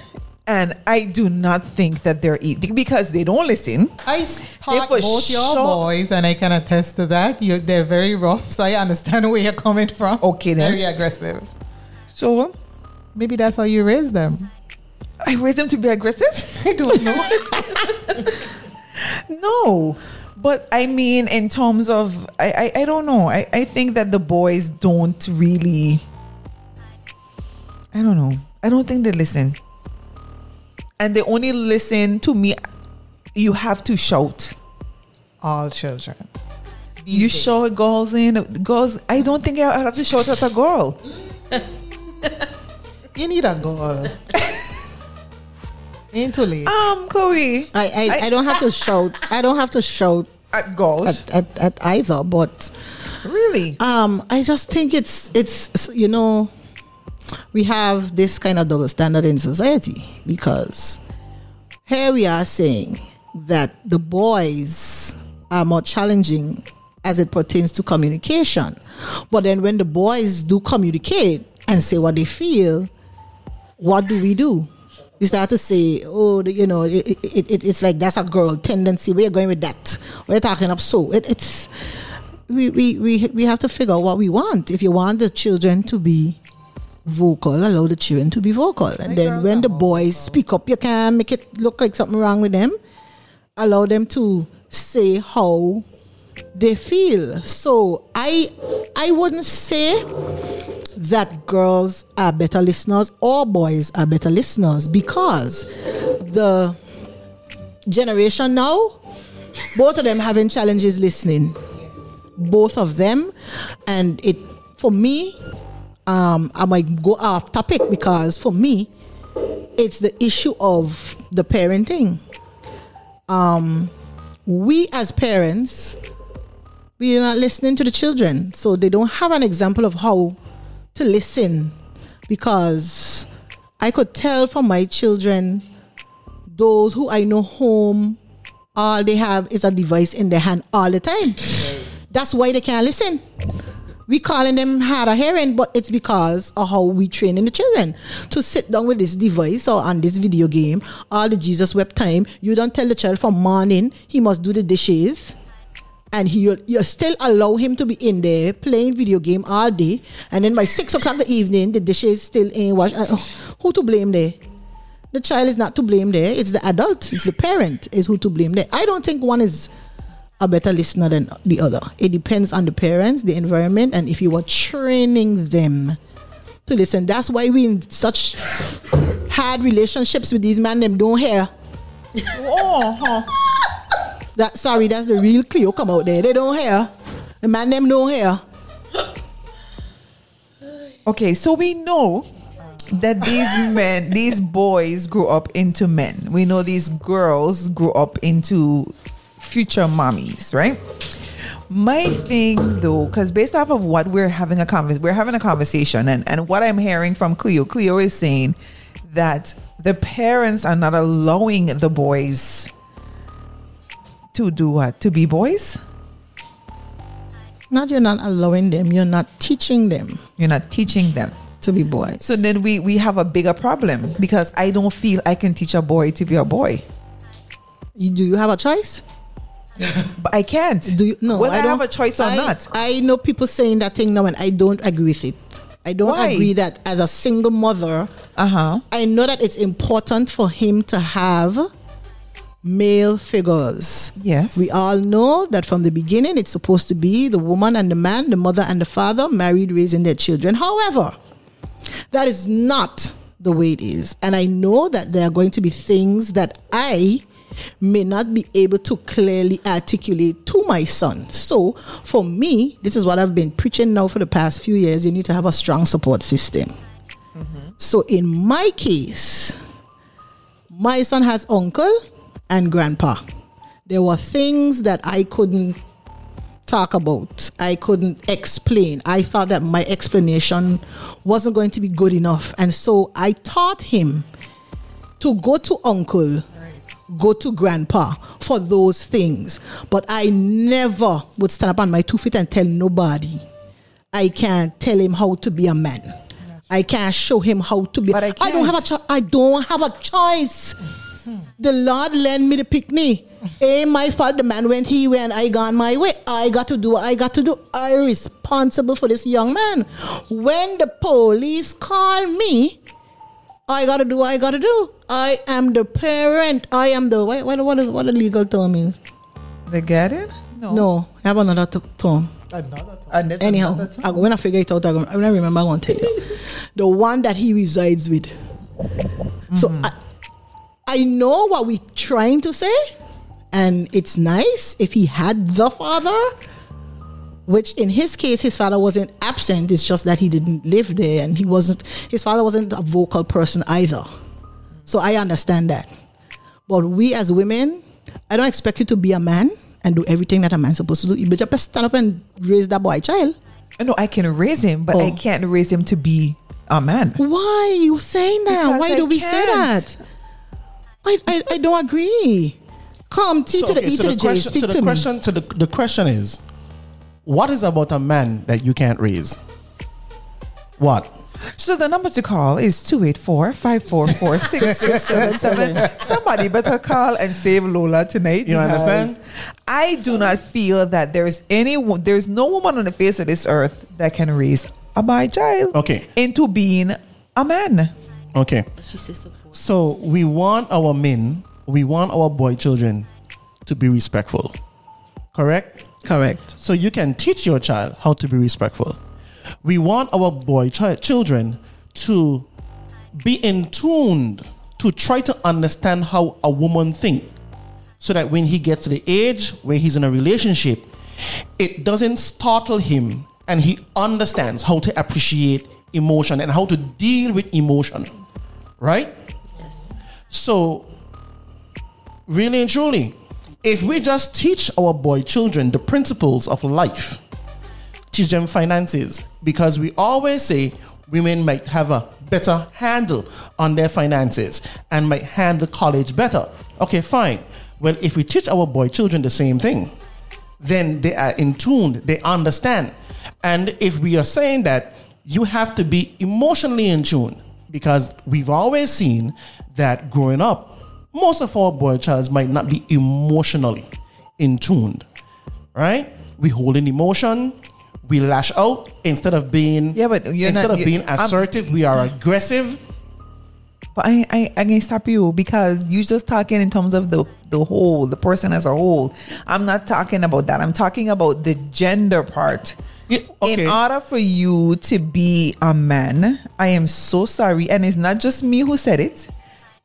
And I do not think that they're eating because they don't listen. I taught for both your sure- boys, and I can attest to that. You, they're very rough, so I understand where you're coming from. Okay, then. Very aggressive. So um, Maybe that's how you raise them. I raised them to be aggressive. I don't know. No. But I mean, in terms of, I, I, I don't know. I, I think that the boys don't really, I don't know. I don't think they listen. And they only listen to me. You have to shout. All children. You shout girls in. Girls, I don't think I have to shout at a girl. You need a girl. Ain't too late. Um, Chloe. I, I, I don't have to shout. I don't have to shout at girls at, at, at either. But really, um, I just think it's it's you know, we have this kind of double standard in society because here we are saying that the boys are more challenging as it pertains to communication, but then when the boys do communicate and say what they feel, what do we do? We start to say, oh, the, you know, it, it, it, it's like that's a girl tendency. We're going with that. We're talking up so. It, it's we, we, we, we have to figure out what we want. If you want the children to be vocal, allow the children to be vocal. And then when the boys speak up, you can make it look like something wrong with them. Allow them to say how they feel. So I I wouldn't say that girls are better listeners or boys are better listeners because the generation now, both of them having challenges listening. Both of them. And it for me, um, I might go off topic because for me, it's the issue of the parenting. Um, we as parents, we are not listening to the children, so they don't have an example of how to listen. Because I could tell from my children, those who I know home, all they have is a device in their hand all the time. That's why they can't listen. We calling them hard of hearing, but it's because of how we training the children to sit down with this device or on this video game, all the Jesus web time. You don't tell the child from morning he must do the dishes, and he you still allow him to be in there playing video game all day, and then by six o'clock in the evening the dishes still ain't washed. Uh, who to blame there? The child is not to blame there. It's the adult. It's the parent is who to blame there. I don't think one is a better listener than the other. It depends on the parents, the environment, and if you are training them to listen. That's why we in such hard relationships with these men. Them don't hear. That sorry, that's the real Cleo come out there. They don't hear. The man them don't hear. Okay, so we know that these men, these boys grew up into men. We know these girls grew up into future mommies, right? My thing though, because based off of what we're having a convers, we're having a conversation, and and what I'm hearing from Cleo, Cleo is saying that the parents are not allowing the boys to do what to be boys. Not you're not allowing them. You're not teaching them. You're not teaching them to be boys. So then we we have a bigger problem because I don't feel I can teach a boy to be a boy. You, do you have a choice? But I can't. Do you no? Whether I, don't- have a choice or I- not. I know people saying that thing now, and I don't agree with it. I don't Why? agree that as a single mother, Uh huh. I know that it's important for him to have male figures. Yes. We all know that from the beginning it's supposed to be the woman and the man, the mother and the father, married, raising their children. However, that is not the way it is. And I know that there are going to be things that I may not be able to clearly articulate to my son. So, for me, this is what I've been preaching now for the past few years. You need to have a strong support system. Mm-hmm. So, in my case, my son has uncle and grandpa. There were things that I couldn't talk about. I couldn't explain. I thought that my explanation wasn't going to be good enough. And so I taught him to go to uncle, go to grandpa for those things. But I never would stand up on my two feet and tell nobody. I can't tell him how to be a man. I can't show him how to be. But I don't have a I don't have a choice. The Lord lend me the picnic. Ain't my fault. The man went he went. I gone my way. I got to do what I got to do. I responsible for this young man. When the police call me, I gotta do what I gotta do. I am the parent. I am the what what what, is, what the legal term means. The guardian? No. No, I have another t- term. And there's Anyhow, another term? I, when I figure it out, I, gonna- when I remember, I'm gonna tell you. the one that he resides with. So Mm-hmm. I, I know what we're trying to say, and it's nice if he had the father. Which in his case, his father wasn't absent. It's just that he didn't live there, and he wasn't. His father wasn't a vocal person either. So I understand that. But we as women, I don't expect you to be a man and do everything that a man's supposed to do. You better stand up and raise that boy child. No, I can raise him, but I Oh. can't raise him to be a man. Why you saying that? Because Why I do we say can't. that? I, I, I don't agree. Come, T to the okay, E to the, J. question, Speak so to the me. question, so the, the question is, what is about a man that you can't raise? What? So the number to call is 284-544-6677. Somebody better call and save Lola tonight. You understand? I do not feel that there's any there's no woman on the face of this earth that can raise a boy child Okay. into being a man. Okay. She says support. So we want our men, we want our boy children to be respectful. Correct? Correct. So you can teach your child how to be respectful. We want our boy chi- children to be in tuned to try to understand how a woman think so that when he gets to the age where he's in a relationship it doesn't startle him and he understands how to appreciate emotion and how to deal with emotion right Yes. so, really and truly, if we just teach our boy children the principles of life, teach them finances, because we always say women might have a better handle on their finances and might handle college better. Okay, fine. Well, if we teach our boy children the same thing, then they are in tune, they understand. And if we are saying that you have to be emotionally in tune, because we've always seen that growing up, most of our boy childs might not be emotionally in tuned, right? We hold in emotion, we lash out instead of being Yeah, but you're instead not- of being I'm- assertive, we are aggressive. But I, I, I can stop you because you're just talking in terms of the, the whole, the person as a whole. I'm not talking about that. I'm talking about the gender part. Yeah, okay. In order for you to be a man, I am so sorry. And it's not just me who said it.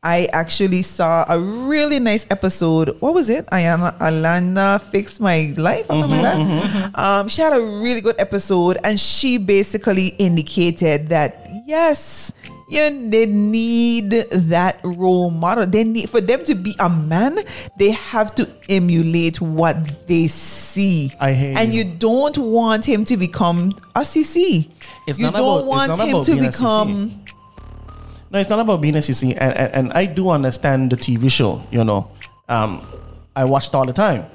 I actually saw a really nice episode. What was it? I am Alana Fix My Life or something like that. Mm-hmm, mm-hmm, mm-hmm. Um, she had a really good episode, and she basically indicated that yes, you they need that role model. They need for them to be a man. They have to emulate what they see. I hear and you. you don't want him to become a CC. It's you not don't about- it's want not him about to being a become. No, it's not about being a CC, and, and, and I do understand the TV show. You know, um, I watched all the time,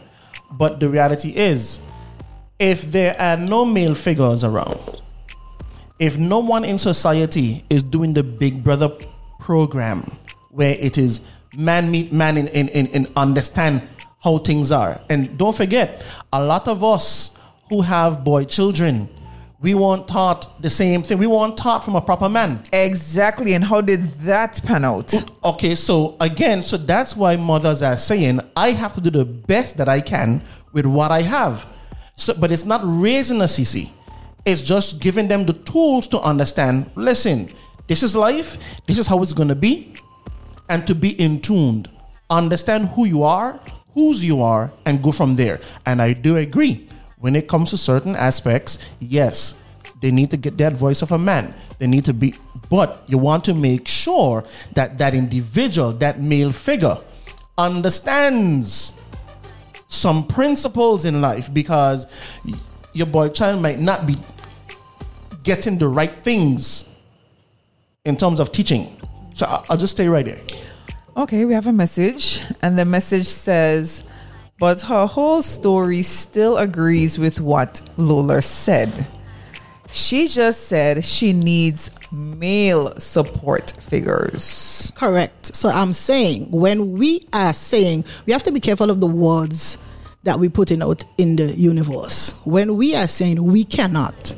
but the reality is, if there are no male figures around, if no one in society is doing the Big Brother program where it is man meet man in, in, in, in understand how things are, and don't forget, a lot of us who have boy children, we weren't taught the same thing. We weren't taught from a proper man. Exactly. And how did that pan out? Okay, so again, so that's why mothers are saying I have to do the best that I can with what I have. So, but it's not raising a CC. It's just giving them the tools to understand. Listen, this is life. This is how it's gonna be, and to be in tuned, understand who you are, whose you are, and go from there. And I do agree. When it comes to certain aspects, yes, they need to get that voice of a man. They need to be, but you want to make sure that that individual, that male figure, understands some principles in life because your boy child might not be getting the right things in terms of teaching. So I- I'll just stay right there. Okay, we have a message, and the message says, but her whole story still agrees with what Lola said. She just said she needs male support figures. Correct. So I'm saying when we are saying we have to be careful of the words that we putting out in the universe. When we are saying we cannot,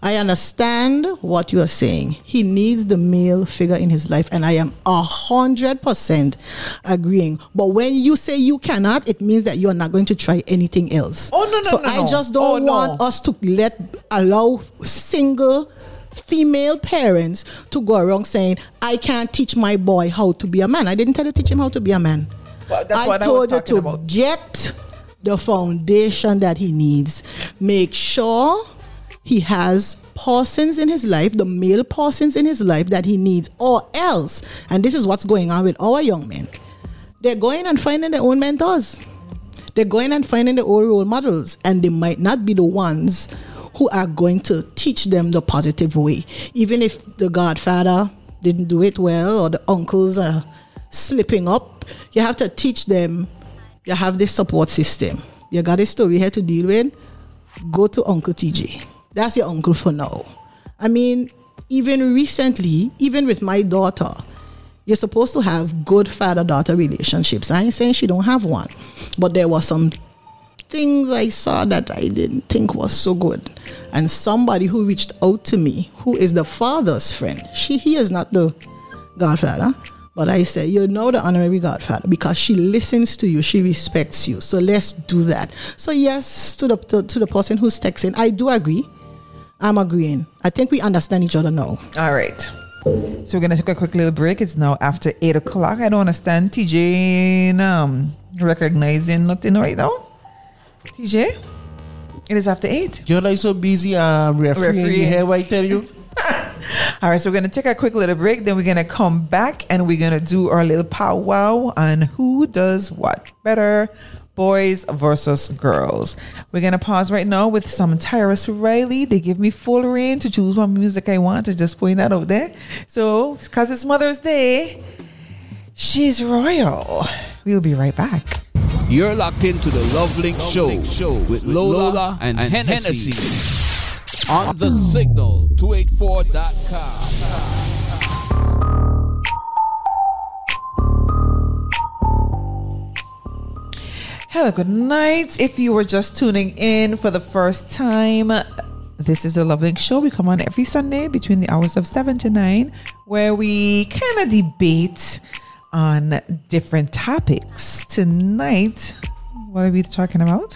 I understand what you are saying. He needs the male figure in his life, and I am a hundred percent agreeing. But when you say you cannot, it means that you are not going to try anything else. Oh, no, no, So no, I no. just don't Oh, no. want us to let allow single female parents to go around saying, I can't teach my boy how to be a man. I didn't tell you to teach him how to be a man. Well, that's I what I told you to about. get the foundation that he needs. Make sure he has persons in his life, the male persons in his life that he needs, or else, and this is what's going on with our young men, they're going and finding their own mentors. They're going and finding their own role models, and they might not be the ones who are going to teach them the positive way. Even if the godfather didn't do it well or the uncles are slipping up, you have to teach them. You have this support system. You got a story here to deal with. Go to Uncle TJ. That's your uncle for now. I mean, even recently, even with my daughter, you're supposed to have good father-daughter relationships. I ain't saying she don't have one, but there were some things I saw that I didn't think was so good. And somebody who reached out to me, who is the father's friend, she he is not the godfather, but I said, you know the honorary godfather because she listens to you, she respects you. So let's do that. So, yes, to the, to, to the person who's texting, I do agree. I'm agreeing. I think we understand each other now. All right. So we're gonna take a quick little break. It's now after eight o'clock. I don't understand TJ um recognizing nothing right now. TJ, it is after eight. You're like so busy um, refereeing. Refereeing. You hear what I tell you? All right, so we're gonna take a quick little break. Then we're gonna come back and we're gonna do our little powwow on who does what better, boys versus girls. We're gonna pause right now with some Tarrus Riley. They give me full reign to choose what music I want. To just point that out there. So because it's Mother's Day, she's royal. We'll be right back. You're locked into the LoveLink Show, show with Lola, and, Hennessy. on the signal 284.com. Hello, good night. If you were just tuning in for the first time, this is the LoveLink Show. We come on every Sunday between the hours of 7 to 9, where we kind of debate on different topics. Tonight, what are we talking about?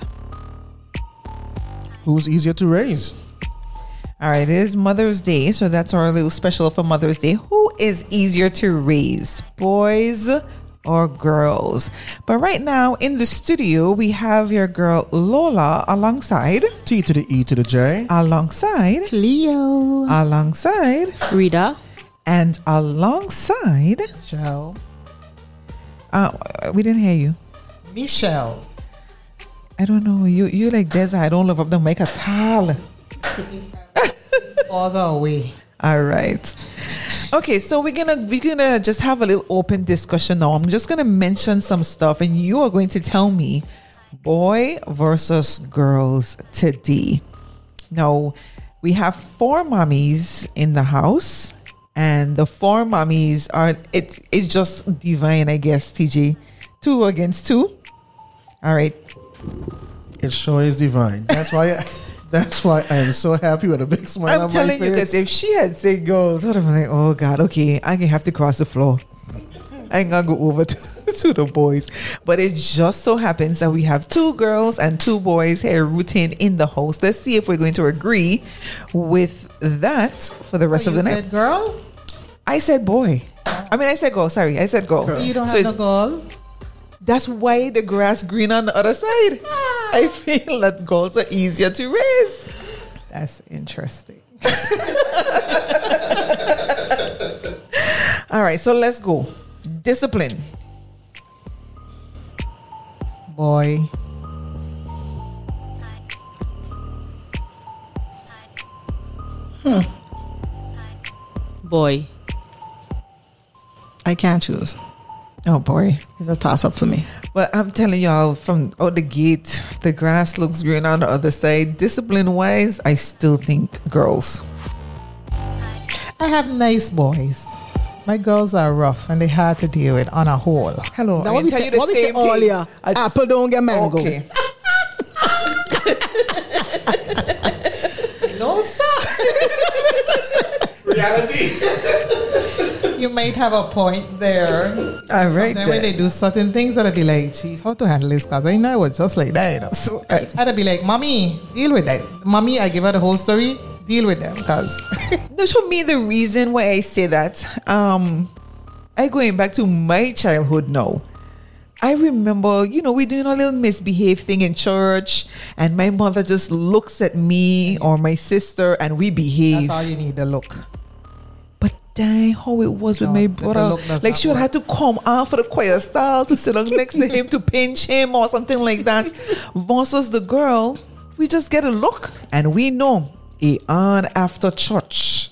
Who's easier to raise? All right, it is Mother's Day, so that's our little special for Mother's Day. Who is easier to raise, boys or girls? But right now in the studio, we have your girl Lola alongside T to the E to the J. alongside Leo. alongside Frida. and alongside Michelle. uh we didn't hear you Michelle. i don't know you you like this i don't live up the mic at all All the way. all right okay so we're gonna we're gonna just have a little open discussion now i'm just gonna mention some stuff and you are going to tell me boy versus girls today now we have four mommies in the house and the four mommies are it it's just divine i guess tj two against two all right It sure is divine. That's why. That's why I am so happy with a big smile i'm telling you because if she had said girls i'd have been like oh god okay i can have to cross the floor I ain't gonna go over to, to the boys. But it just so happens that we have two girls and two boys here rooting in the house. Let's see if we're going to agree with that for the rest So of you the said night. girl? I said boy. I mean, I said girl. Sorry, I said girl. You don't So have it's- girl? That's why the grass green on the other side. Ah. I feel that goals are easier to raise. That's interesting. All right, so let's go. Discipline. Boy. Boy. I can't choose. Oh boy. It's a toss up for me. But I'm telling y'all, from out the gate, the grass looks green on the other side. Discipline wise, I still think girls. I have nice boys. My girls are rough and they hard to deal with on a whole. Hello. Now, I what can we tell say, you the what we say same thing. earlier, apple don't get mango. Okay. No, sir. Reality. you might have a point there. All right. Then when they do certain things, I'd be like, geez, how to handle this? Because I know it was just like that. You know? So I'd be like, mommy, deal with that. Mommy, I give her the whole story. Deal with them. Because No, to me, the reason why I say that, um, I going back to my childhood now. I remember, you know, we doing a little misbehave thing in church, and my mother just looks at me or my sister, and we behave. that's all you need to look. But dang, how it was with No, my the- the brother. like she would have to come out for the choir style to sit down next to him to pinch him or something like that. Versus the girl, we just get a look and we know a on after church.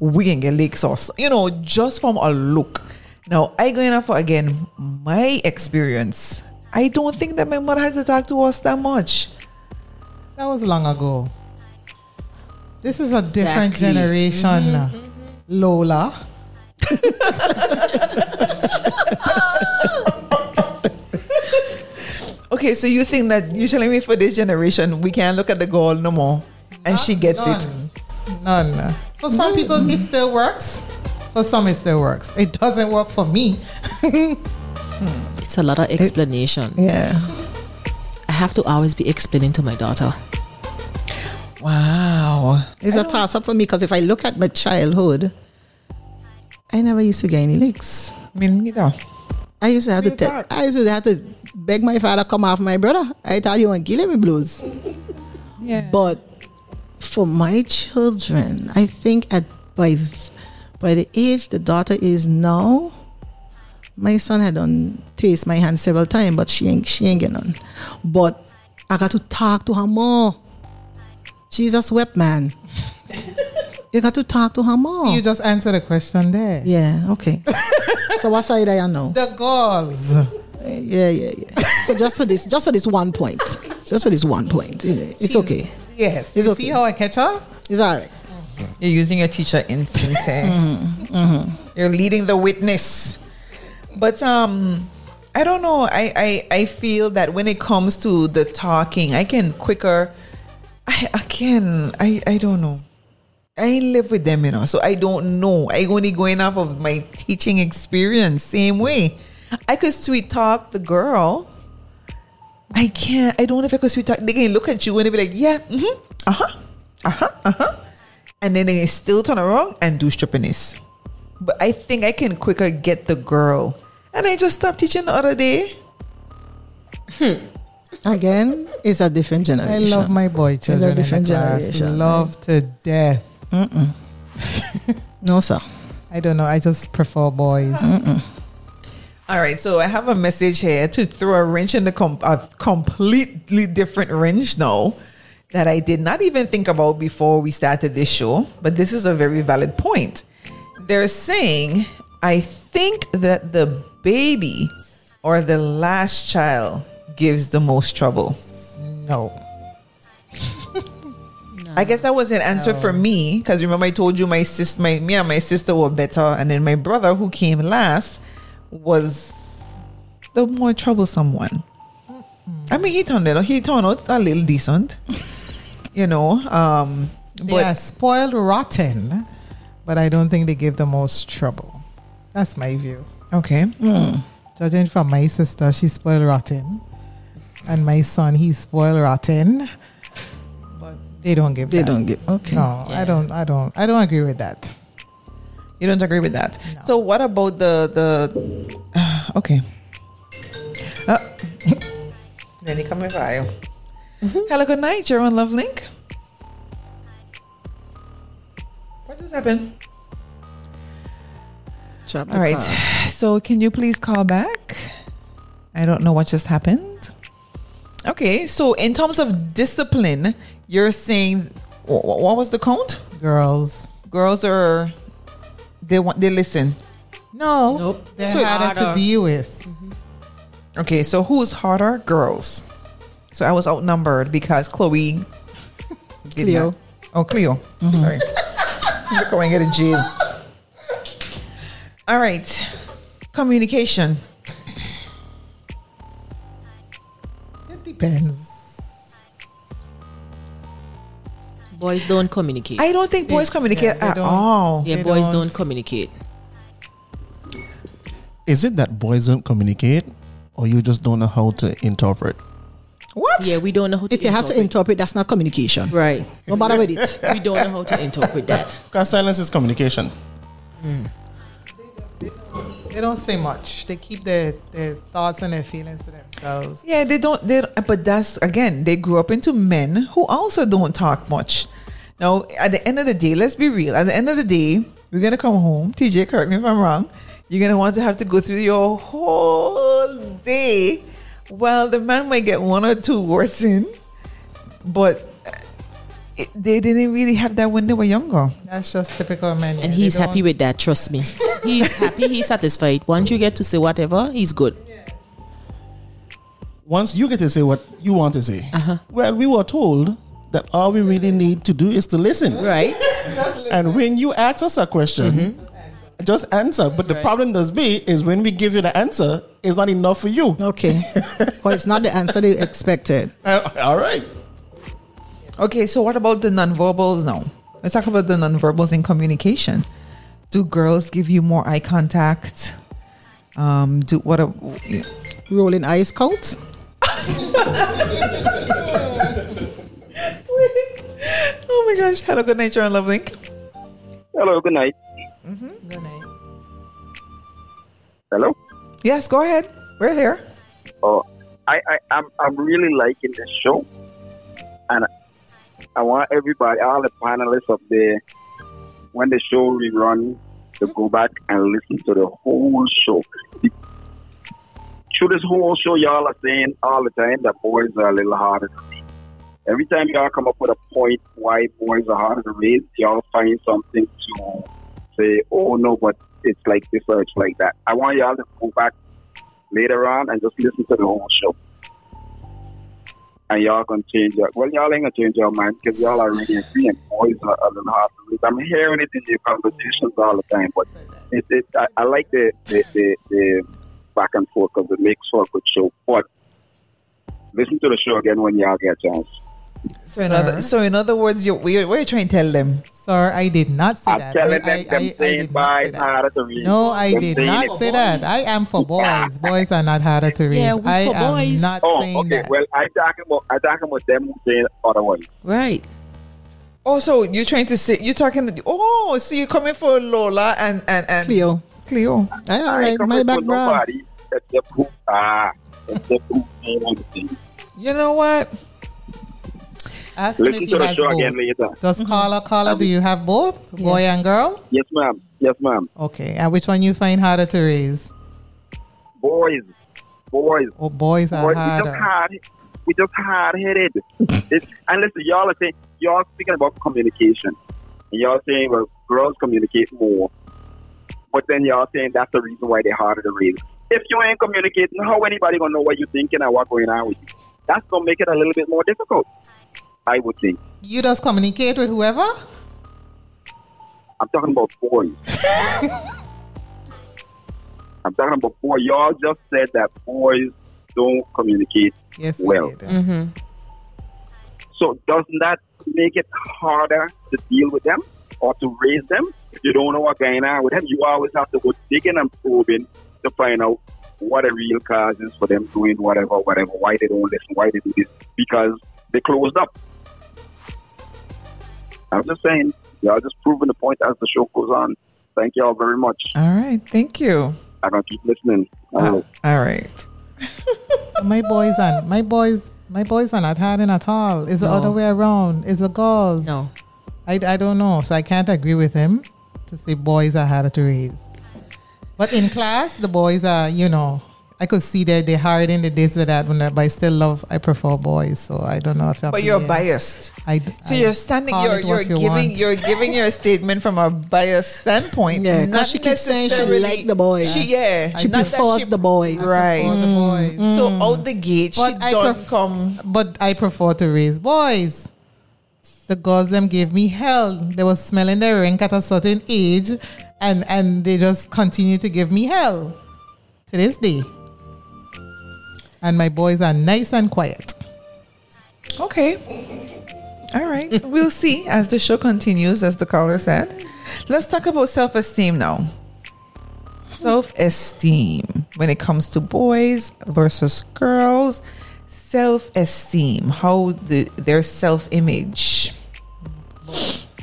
We can get leg sauce. You know, just from a look. Now I going out for again my experience. I don't think that my mother had to talk to us that much. That was long ago. This is a different Exactly. generation, mm-hmm. Lola. Okay, so you think that you telling me for this generation we can't look at the girl no more and she gets it. None. None. For some people, it still works. For some, it still works. It doesn't work for me. It's a lot of explanation. Yeah. I have to always be explaining to my daughter. Wow. It's a toss up for me because if I look at my childhood, I never used to get any licks. Me neither. I used to have to Real tell. I used to have to beg my father come off my brother. I thought you want to kill me blues. Yeah. But for my children, I think at by by the age the daughter is now, my son had done taste my hand several times, but she ain't she ain't get none. But I got to talk to her more. She's a swept man. you got to talk to her more. You just answer the question there. yeah, okay. so what side I know? The girls. Yeah, yeah, yeah. So just for this, just for this one point, just for this one point, it's okay. Yes. It's you okay. see how I catch her? It's all right. You're using your teacher instincts. eh? You're leading the witness. But um I don't know. I, I I feel that when it comes to the talking, I can quicker I I can I I don't know. I live with them, you know, so I don't know. I only going off of my teaching experience. Same way, I could sweet talk the girl. I can't. I don't know if I could sweet talk. They can look at you and they be like, "Yeah, mm-hmm, uh huh, uh huh, uh huh," and then they still turn around and do strippiness. But I think I can quicker get the girl. And I just stopped teaching the other day. Again, it's a different generation. I love my boy children. in the different class. generation. Love to death. No, sir. I don't know. I just prefer boys. All right, so I have a message here to throw a wrench in the com- a completely different wrench now that I did not even think about before we started this show, but this is a very valid point. They're saying, I think that the baby or the last child gives the most trouble. No. I guess that was an answer for me because remember I told you my sis, my me and my sister were better, and then my brother who came last was the more troublesome one. I mean, he turned it. He turned out a little decent, you know. Um, but are spoiled rotten, but I don't think they give the most trouble. That's my view. okay, Judging from my sister, she's spoiled rotten. And my son, he's spoiled rotten. But they don't give They that. don't give. okay. No, I don't I don't I don't agree with that. you don't agree with that. So what about the the? okay. Uh, then he come with file. Hello, good night. You're on LoveLink. What just happened? Drop All right. card. So can you please call back? I don't know what just happened. Okay. So in terms of discipline, you're saying wh- wh- what was the count? Girls. Girls are they want they listen. No, Nope. they're So harder to deal with. Mm-hmm. Okay, so who's harder? Girls. So I was outnumbered because Chloe. Cleo. not- Oh, Cleo. Mm-hmm. Sorry. You're going to jail. All right. Communication. It depends. Boys don't communicate. I don't think boys They- communicate yeah, at don't. all. yeah, they boys don't. don't communicate. Is it that boys don't communicate, or you just don't know how to interpret? What? Yeah, we don't know how to If you have to interpret, that's not communication. Right. No matter with it. We don't know how to interpret that. Because silence is communication. Hmm. They don't say much. They keep their, their thoughts and their feelings to themselves. Yeah, they don't. They don't- but that's again, they grew up into men who also don't talk much. Now, at the end of the day, let's be real. At the end of the day, we're gonna come home. TJ, correct me if I'm wrong. You're gonna want to have to go through your whole day. Well, the man might get one or two words in, but it, they didn't really have that when they were younger. That's just typical men. And he's happy with that, trust me. He's happy, he's satisfied. Once you get to say whatever, he's good. Once you get to say what you want to say, Uh-huh. well, we were told that all we really need to do is to listen. Right? And when you ask us a question, just answer. But the Right. problem does be is when we give you the answer, it's not enough for you. Okay. well, it's not the answer they expected. Uh, all right. Okay, so what about the nonverbals now? Let's talk about the nonverbals in communication. Do girls give you more eye contact? Um, do what? A, Rolling eyes counts. oh my gosh! Hello, good night, John LoveLink. Hello, good night. Good night. Hello. Yes, go ahead. We're here. Oh, I, I, I'm, I'm really liking this show, and I want everybody, all the panelists up there, when the show rerun, to go back and listen to the whole show. Through this whole show, y'all are saying all the time that boys are a little harder to raise. Every time y'all come up with a point why boys are harder to raise, y'all find something to say, oh no, but it's like this or it's like that. I want y'all to go back later on and just listen to the whole show. And y'all gonna change your well, y'all ain't gonna change your mind because y'all are already agreeing. Boys are a little hard. I'm hearing it in your conversations all the time, but it, it I, I like the the, the the back and forth because it makes for a good show. But listen to the show again when y'all get a chance. So in other, so in other words, you we're, we're trying to tell them. Sir, I did not say I'm that. telling I, them, I, them I, I did not say that. harder to read. No, I Them did not it. say that. I am for boys. Boys are not harder to raise. Yeah, we I for am boys. not Oh, saying okay. that. Well, I talking about I talking about them who say otherwise. Right. Oh, so you're trying to say you're talking. Oh, so you're coming for Lola and and and Cleo. Cleo. Aye, all I right, ain't my coming back, for nobody except who ah except who. You know what? Ask him Listen if to he the has show both. again later. Does mm-hmm. caller, caller, do you have both? Boy and girl? Yes, ma'am. Yes, ma'am. Okay. And which one you find harder to raise? Boys, boys, Oh, boys are boys. We just hard. We just hard headed. and listen, y'all are saying y'all speaking about communication, and y'all saying well, girls communicate more, but then y'all saying that's the reason why they're harder to raise. If you ain't communicating, how anybody gonna know what you're thinking and what's going on with you? That's gonna make it a little bit more difficult. I would think. You just communicate with whoever? I'm talking about boys. I'm talking about boys. Y'all just said that boys don't communicate Yes, well. did. Mm-hmm. So doesn't that make it harder to deal with them or to raise them? If you don't know what's going on with them, you always have to go digging and probing to find out what the real cause is for them doing whatever, whatever, why they don't listen, why they do this, because they closed up. I'm just saying, y'all just proving the point as the show goes on. Thank y'all very much. All right. Thank you. I'm gonna keep listening. Uh, All right. my boys and my boys my boys are not hiding at all. It's the other way around. It's the girls. No. I, I don't know. So I can't agree with him to say boys are harder to raise. But in class, the boys are, you know, I could see that they hired in the this or that, when I- but I still love. I prefer boys, so I don't know if. I'm But you're being- biased. I, So I you're standing. You're you're you giving want. you're giving your statement from a biased standpoint. Yeah, 'cause not she keeps saying she necessarily- like the boys. She yeah. She not that prefers the boys. Right. For the boys. Mm. So out the gate, But she I don't pref- come. But I prefer to raise boys. The girls them gave me hell. They were smelling their rank at a certain age, and and they just continue to give me hell to this day. And my boys are nice and quiet. Okay. All right. we'll see as the show continues, as the caller said. Let's talk about self esteem now. Self esteem when it comes to boys versus girls. Self esteem, how the, their self image.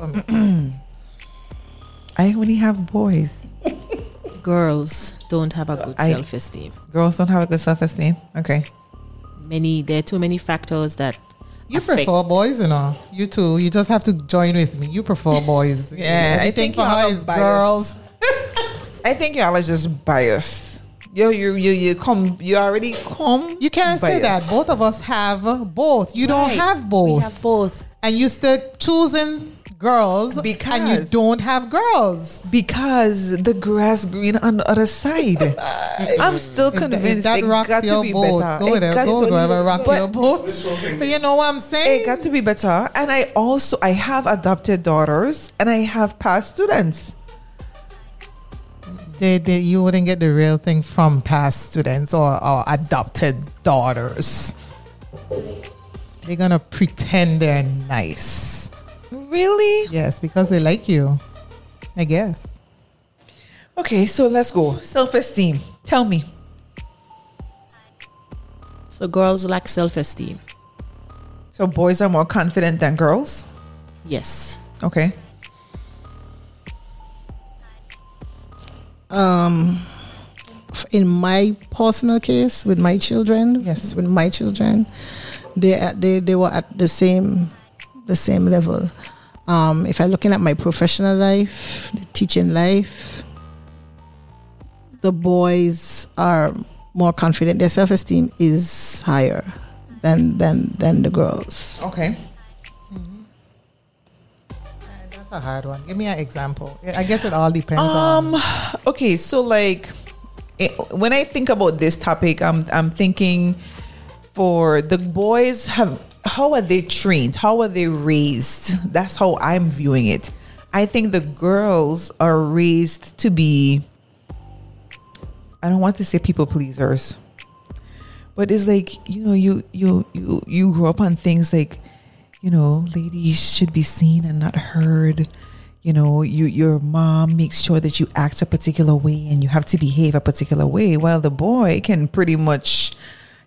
I only have boys. Girls don't have a good I- self esteem. Girls don't have a good self esteem. Okay. Many there are too many factors that You affect- prefer boys, you know. You too. You just have to join with me. You prefer boys. Yeah, I think for you her have is bias. girls. I think y'all are just biased. You you you you come you already come. You can't say that. Both of us have both. You don't have both. We have both. and you still choosing girls and you don't have girls. because the grass green on the other side. I'm still If- convinced if that it rocks got your to be boat, better. go It there, go to- to wherever rock but your boat. But you know what I'm saying? It got to be better. And I also I have adopted daughters and I have past students. they, they, you wouldn't get the real thing from past students or, or adopted daughters. They're gonna pretend they're nice. Really? Yes, because they like you. I guess. Okay, so let's go. Self esteem. Tell me. So girls lack self esteem. So boys are more confident than girls? Yes. Okay. um in my personal case with my children Yes. with my children they they they were at the same the same level um if i'm looking at my professional life the teaching life the boys are more confident their self-esteem is higher than than than the girls Okay. That's a hard one. Give me an example. I guess it all depends Um. on. Okay. So like, it, when I think about this topic, I'm I'm thinking for the boys have how are they trained? How are they raised? That's how I'm viewing it. I think the girls are raised to be. I don't want to say people pleasers, but it's like you know you you you you grow up on things like you know ladies should be seen and not heard you know you your mom makes sure that you act a particular way and you have to behave a particular way while the boy can pretty much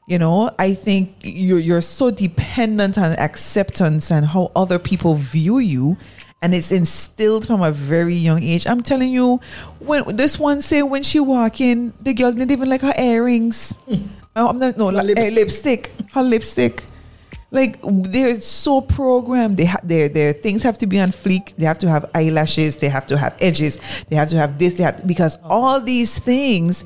you know i think you're, you're so dependent on acceptance and how other people view you and it's instilled from a very young age. I'm telling you when this one say when she walk in the girl didn't even like her earrings. Oh, i'm not no like, eh, lipstick. Her lipstick like they're so programmed. They have their their things have to be on fleek. They have to have eyelashes. They have to have edges. They have to have this. They have to, because all these things,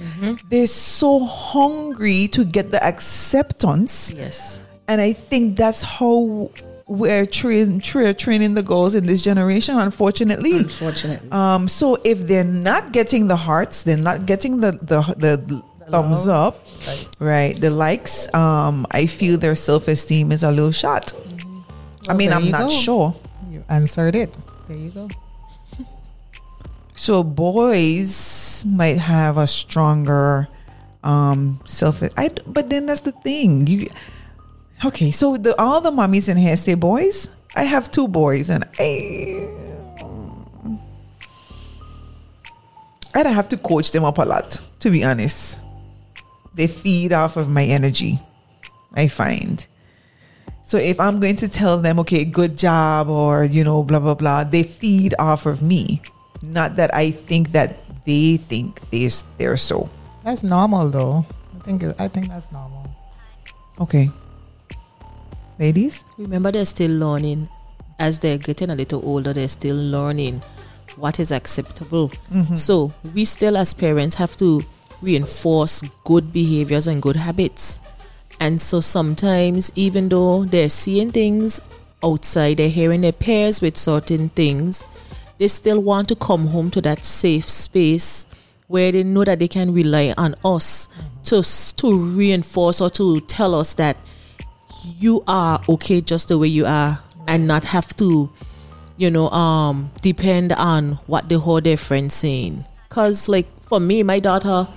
they're so hungry to get the acceptance. Yes. And I think that's how we're train, tra- training the girls in this generation. Unfortunately, unfortunately um, so if they're not getting the hearts, they're not getting the the, the, thumbs up, right. The likes. Um, I feel their self esteem is a little shot. I Well, mean, I'm not go. sure. You answered it. There you go. So boys might have a stronger um self. I but then that's the thing. You okay? So the all the mummies in here say boys. I have two boys, and I I'd have to coach them up a lot. To be honest, they feed off of my energy. I find. So if I'm going to tell them, okay, good job, or you know, blah blah blah, they feed off of me. Not that I think that they think they they're so. That's normal, though. I think I think that's normal. Okay. Ladies? Remember, they're still learning. As they're getting a little older, they're still learning what is acceptable. Mhm. So we still, as parents, have to reinforce good behaviors and good habits. And so sometimes, even though they're seeing things outside, they're hearing their peers with certain things, they still want to come home to that safe space where they know that they can rely on us to to reinforce or to tell us that you are okay just the way you are and not have to you know um depend on what the whole their friends saying because like for me my daughter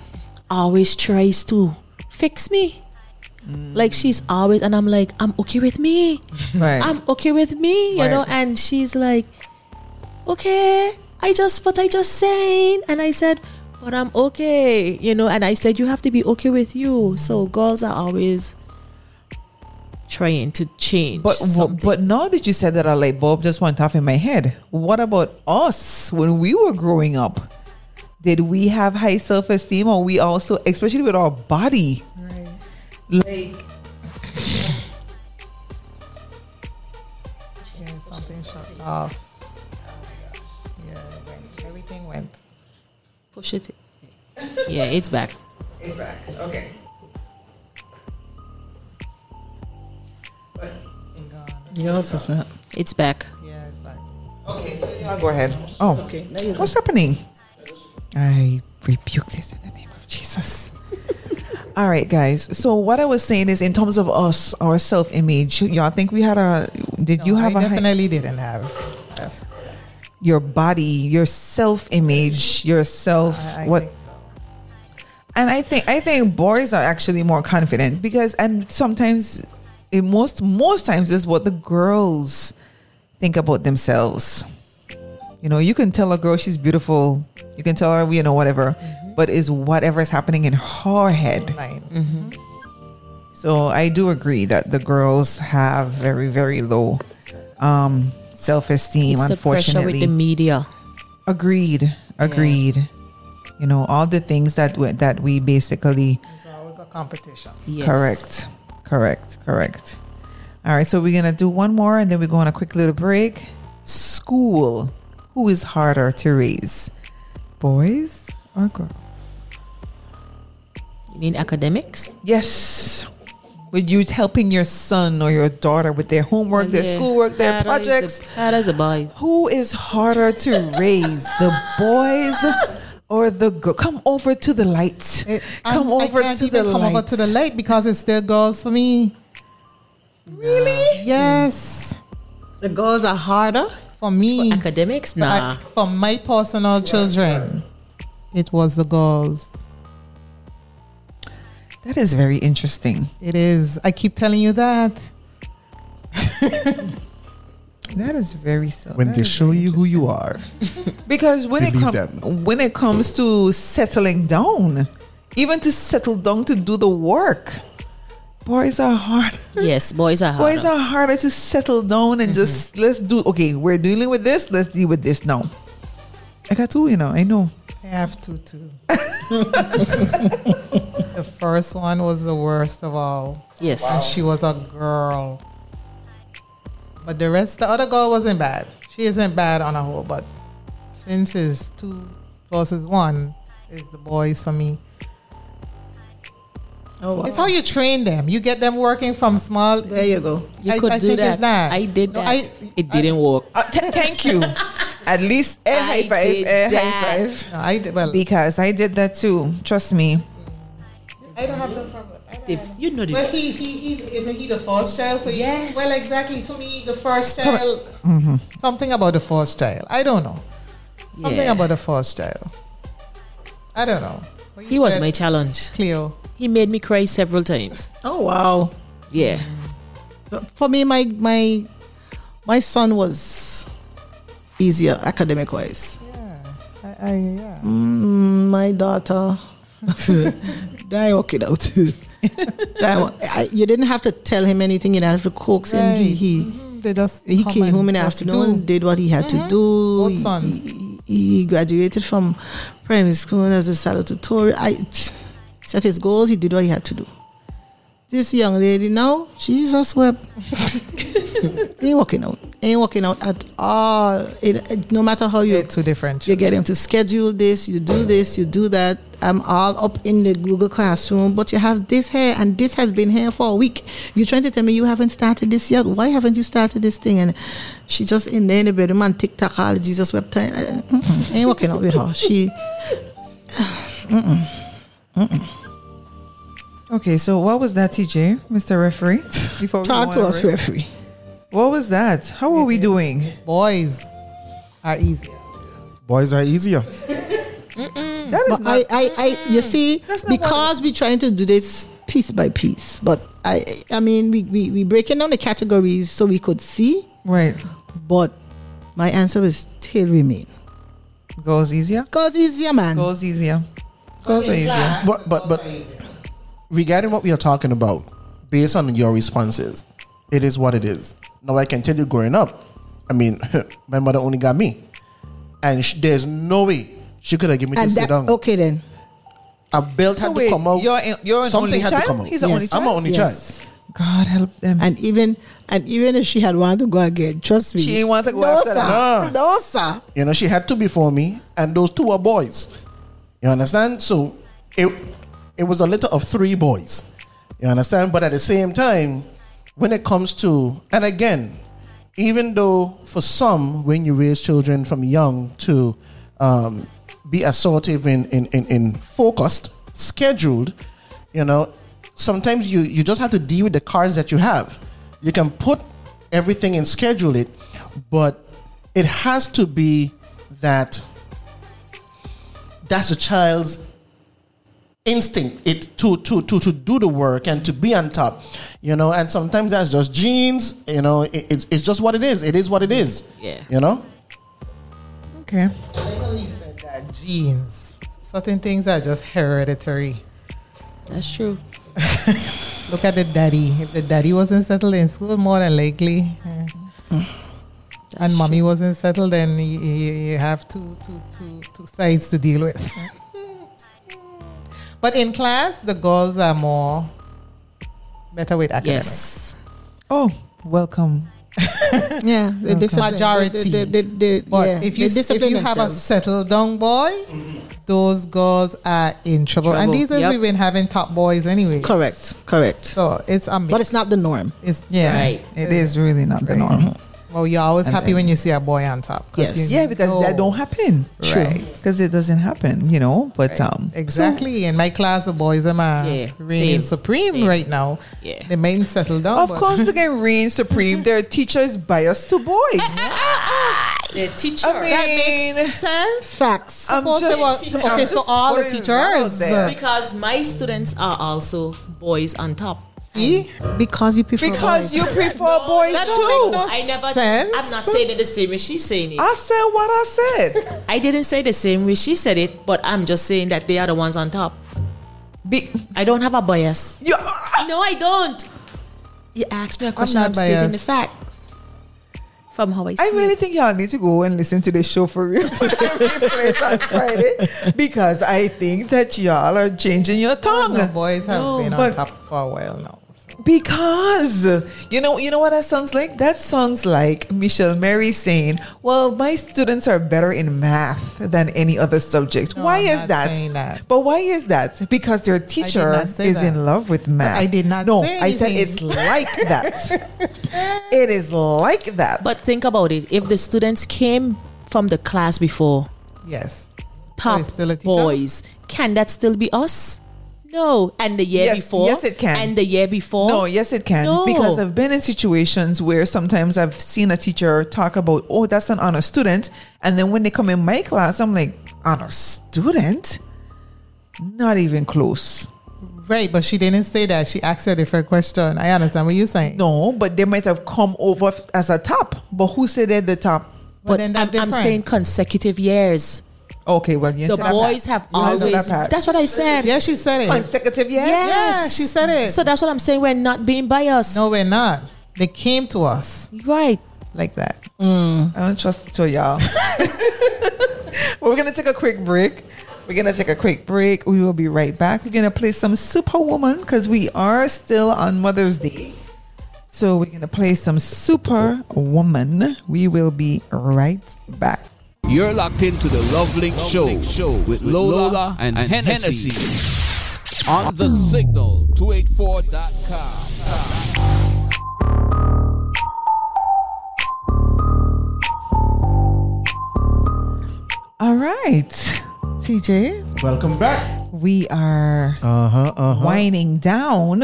always tries to fix me like she's always and i'm like i'm okay with me Right. i'm okay with me you know and she's like okay i just but i just saying and i said but i'm okay you know and i said you have to be okay with you so girls are always trying to change But something. but now that you said that, a light bulb just went off in my head. What about us when we were growing up? Did we have high self esteem, or we also, especially with our body, Right. like Yeah, something shut off. Oh yeah, it went. Everything went. push it yeah it's back it's back? Okay. Yours is not. it's back Yeah, it's back. Okay, so y'all go ahead. Oh, Okay, there you go. what's happening? I rebuke this in the name of Jesus. All right, guys. So what I was saying is, in terms of us, our self-image, y'all think we had a? Did you have I a high, definitely didn't have. have- your body, your self-image, yourself? I, I what? so. And I think I think boys are actually more confident because, and sometimes, in most most times, is what the girls think about themselves. You know, you can tell a girl she's beautiful. You can tell her, you know, whatever. But is whatever is happening in her head. Mine. So I do agree that the girls have very very low um, self esteem. it's the pressure with Unfortunately, the media agreed. Agreed. You know all the things that we, that we basically It's always a competition. yes. Correct. Correct. Correct. All right. So we're going to do one more and then we're going on a quick little break. School. Who is harder to raise? Boys or girls? you mean academics Yes. With you helping your son or your daughter with their homework, their Yeah. schoolwork, their Harder is projects. the- harder is the Who is harder to raise? the boys or the girl? Come over to the light. Eh, it- come I'm- over I can't to even the come light. over to the light because it's still girls for me. Really? Yes, The girls are harder. For me. academics For, I- nah for my personal children, it was the girls. That is very interesting. It is. I keep telling you that. That is very so. When they show you who you are, Because when it comes when it comes to settling down, even to settle down to do the work, boys are hard. yes boys are harder. Boys are harder to settle down and just mm-hmm. let's do. Okay, we're dealing with this. Let's deal with this now. I got two, you know. I know. I have two too. the first one was the worst of all. yes And she was a girl. But the rest, the other girl wasn't bad. She isn't bad on a whole, but since it's two versus one, is the boys for me. Oh, wow. It's how you train them. You get them working from small. There you go. you I- could I do think that. it's that. i did No, that I- it didn't work Uh, th- thank you. At least a I high five. did A high that. five. No, I did, well, Because I did that too. Trust me. I don't have no problem. I don't If have- you know the Well, he, he, he, isn't he the first child for you? Yes. Well, exactly. To me, the first child, mm-hmm. something about the first child. I don't know. Something Yeah. about the first child. I don't know. What he was my challenge Cleo. he made me cry several times Oh wow. yeah For me, my my my son was easier academic wise. Yeah. I, I, yeah. Mm, my daughter, die working out. Die- I- you didn't have to tell him anything. You didn't have to coax him. He Right. he Mhm. They just he came home in the just afternoon, do. did what he had to do. Both He- sons. He, he graduated from primary school as a salutatorian. I set his goals. He did what he had to do. This young lady now, Jesus wept. ain't working out. ain't working out at all. It, it- no matter how you They're too different. you get him to schedule this, you do this, you do that. I'm all up in the Google Classroom, but you have this here and this has been here for a week. You're trying to tell me you haven't started this yet. Why haven't you started this thing? And she just in there in the bedroom on TikTok all Jesus web time. I- mm-mm, ain't working out with her. She Okay, so what was that, TJ, Mr. Referee? Before talk go to us, break? referee. What was that? How are we doing? Boys are easier. Boys are easier. Mm. That is But not. I, I, I, you mm. see, That's not because we're trying to do this piece by piece. But I, I mean, we we we breaking down the categories so we could see. right. But my answer is still remain. Goes easier. Cause easier, man. Goes easier. Goes easier. But but but regarding what we are talking about, based on your responses, it is what it is. Now I can tell you, growing up, I mean, my mother only got me, and sh- there's no way she could have given me to and sit down. okay then. A belt So had wait, to come out. you're, you're an Something only had child? to come out. He's an Yes. only I'm child? an only Yes. child. God help them. And even and even if she had wanted to go again, trust me. She ain't want to go no, after sir. that. Nah. No, sir. You know, she had two before me, and those two were boys. You understand? So it it was a litter of three boys. You understand? But at the same time, when it comes to and again, even though for some, when you raise children from young to um, be assertive in, in, in, in focused, scheduled, you know, sometimes you, you just have to deal with the cards that you have. You can put everything and schedule it, but it has to be that that's a child's instinct it to to to to do the work and to be on top you know and sometimes that's just genes you know it, it's, it's just what it is it is what it is Yeah. you know Okay. I know he said that genes. Certain things are just hereditary. That's true. Look at the daddy. If the daddy wasn't settled in school, more than likely, eh. and mommy wasn't settled, then you, you, you have two, two, two, two sides to deal with. but in class, the girls are more better with academics. Yes. Oh, welcome. Yeah, the discipline. Majority. The, the, the, the, But yeah, if you if discipline you have a settled down boy, those girls are in trouble. And these days Yep. we've been having top boys anyway. correct, correct. So it's a mix. But it's not the norm. It's Yeah. Right. It is really not the Right. norm. Mm-hmm. Well, you're always And happy then- when you see a boy on top. Yes. you Yeah, because know- that don't happen. Right. Because it doesn't happen, you know. But um, Exactly. In my class, the boys are Yeah, reigning same, supreme same. right now. Yeah. They mightn't settle down. of but- course, they can reign supreme. Their teachers biased to boys. The teacher. I mean, that makes sense. Facts. I'm just- they were- I'm okay, so just all the putting it out teachers. because my students are also boys on top. See? Because you prefer boys. because boys. you prefer boys that too. make no I never. sense. I'm not saying it the same way she's saying it. I said what I said. I didn't say the same way she said it, but I'm just saying that they are the ones on top. Be- I don't have a bias. you, No, I don't. You asked me a question. not I'm, stating the facts from how I see I really it. think y'all need to go and listen to the show for real. On Friday because I think that y'all are changing your tongue. The boys have No, been on but- top for a while now. So. Because you know, you know what that sounds like. That sounds like Michelle Mary saying, "Well, my students are better in math than any other subject." No, why I'm is not that? saying that. But why is that? Because their teacher is that. in love with math. I did not No, say I said it's like that. it is like that. But think about it. If the students came from the class before, Yes. top it's still a teacher? boys, can that still be us? No. And the year Yes, before? yes, it can. And the year before? No, yes, it can. No. Because I've been in situations where sometimes I've seen a teacher talk about, oh, that's an honor student. And then when they come in my class, I'm like, honor student? Not even close. Right, but she didn't say that. She asked you a different question. I understand what you're saying. No, but they might have come over as a top. But who said they're the top? but But then I'm, I'm saying consecutive years. Okay, well, you The boys have You always. that. That's what I said. Yeah, she said it. consecutive years. Yes. Yeah, she said it. So that's what I'm saying. We're not being biased. no, we're not. They came to us Right. like that. Mm. I don't trust it to y'all. We're gonna take a quick break. We're gonna take a quick break. We will be right back. We're gonna play some Superwoman because we are still on Mother's Day. So we're gonna play some Superwoman. We will be right back. You're locked into the LoveLink Show, show with Lola, and, Hennessy, on the signal 284.com. All right, TJ, Welcome back. we are Uh huh. Uh huh. winding down.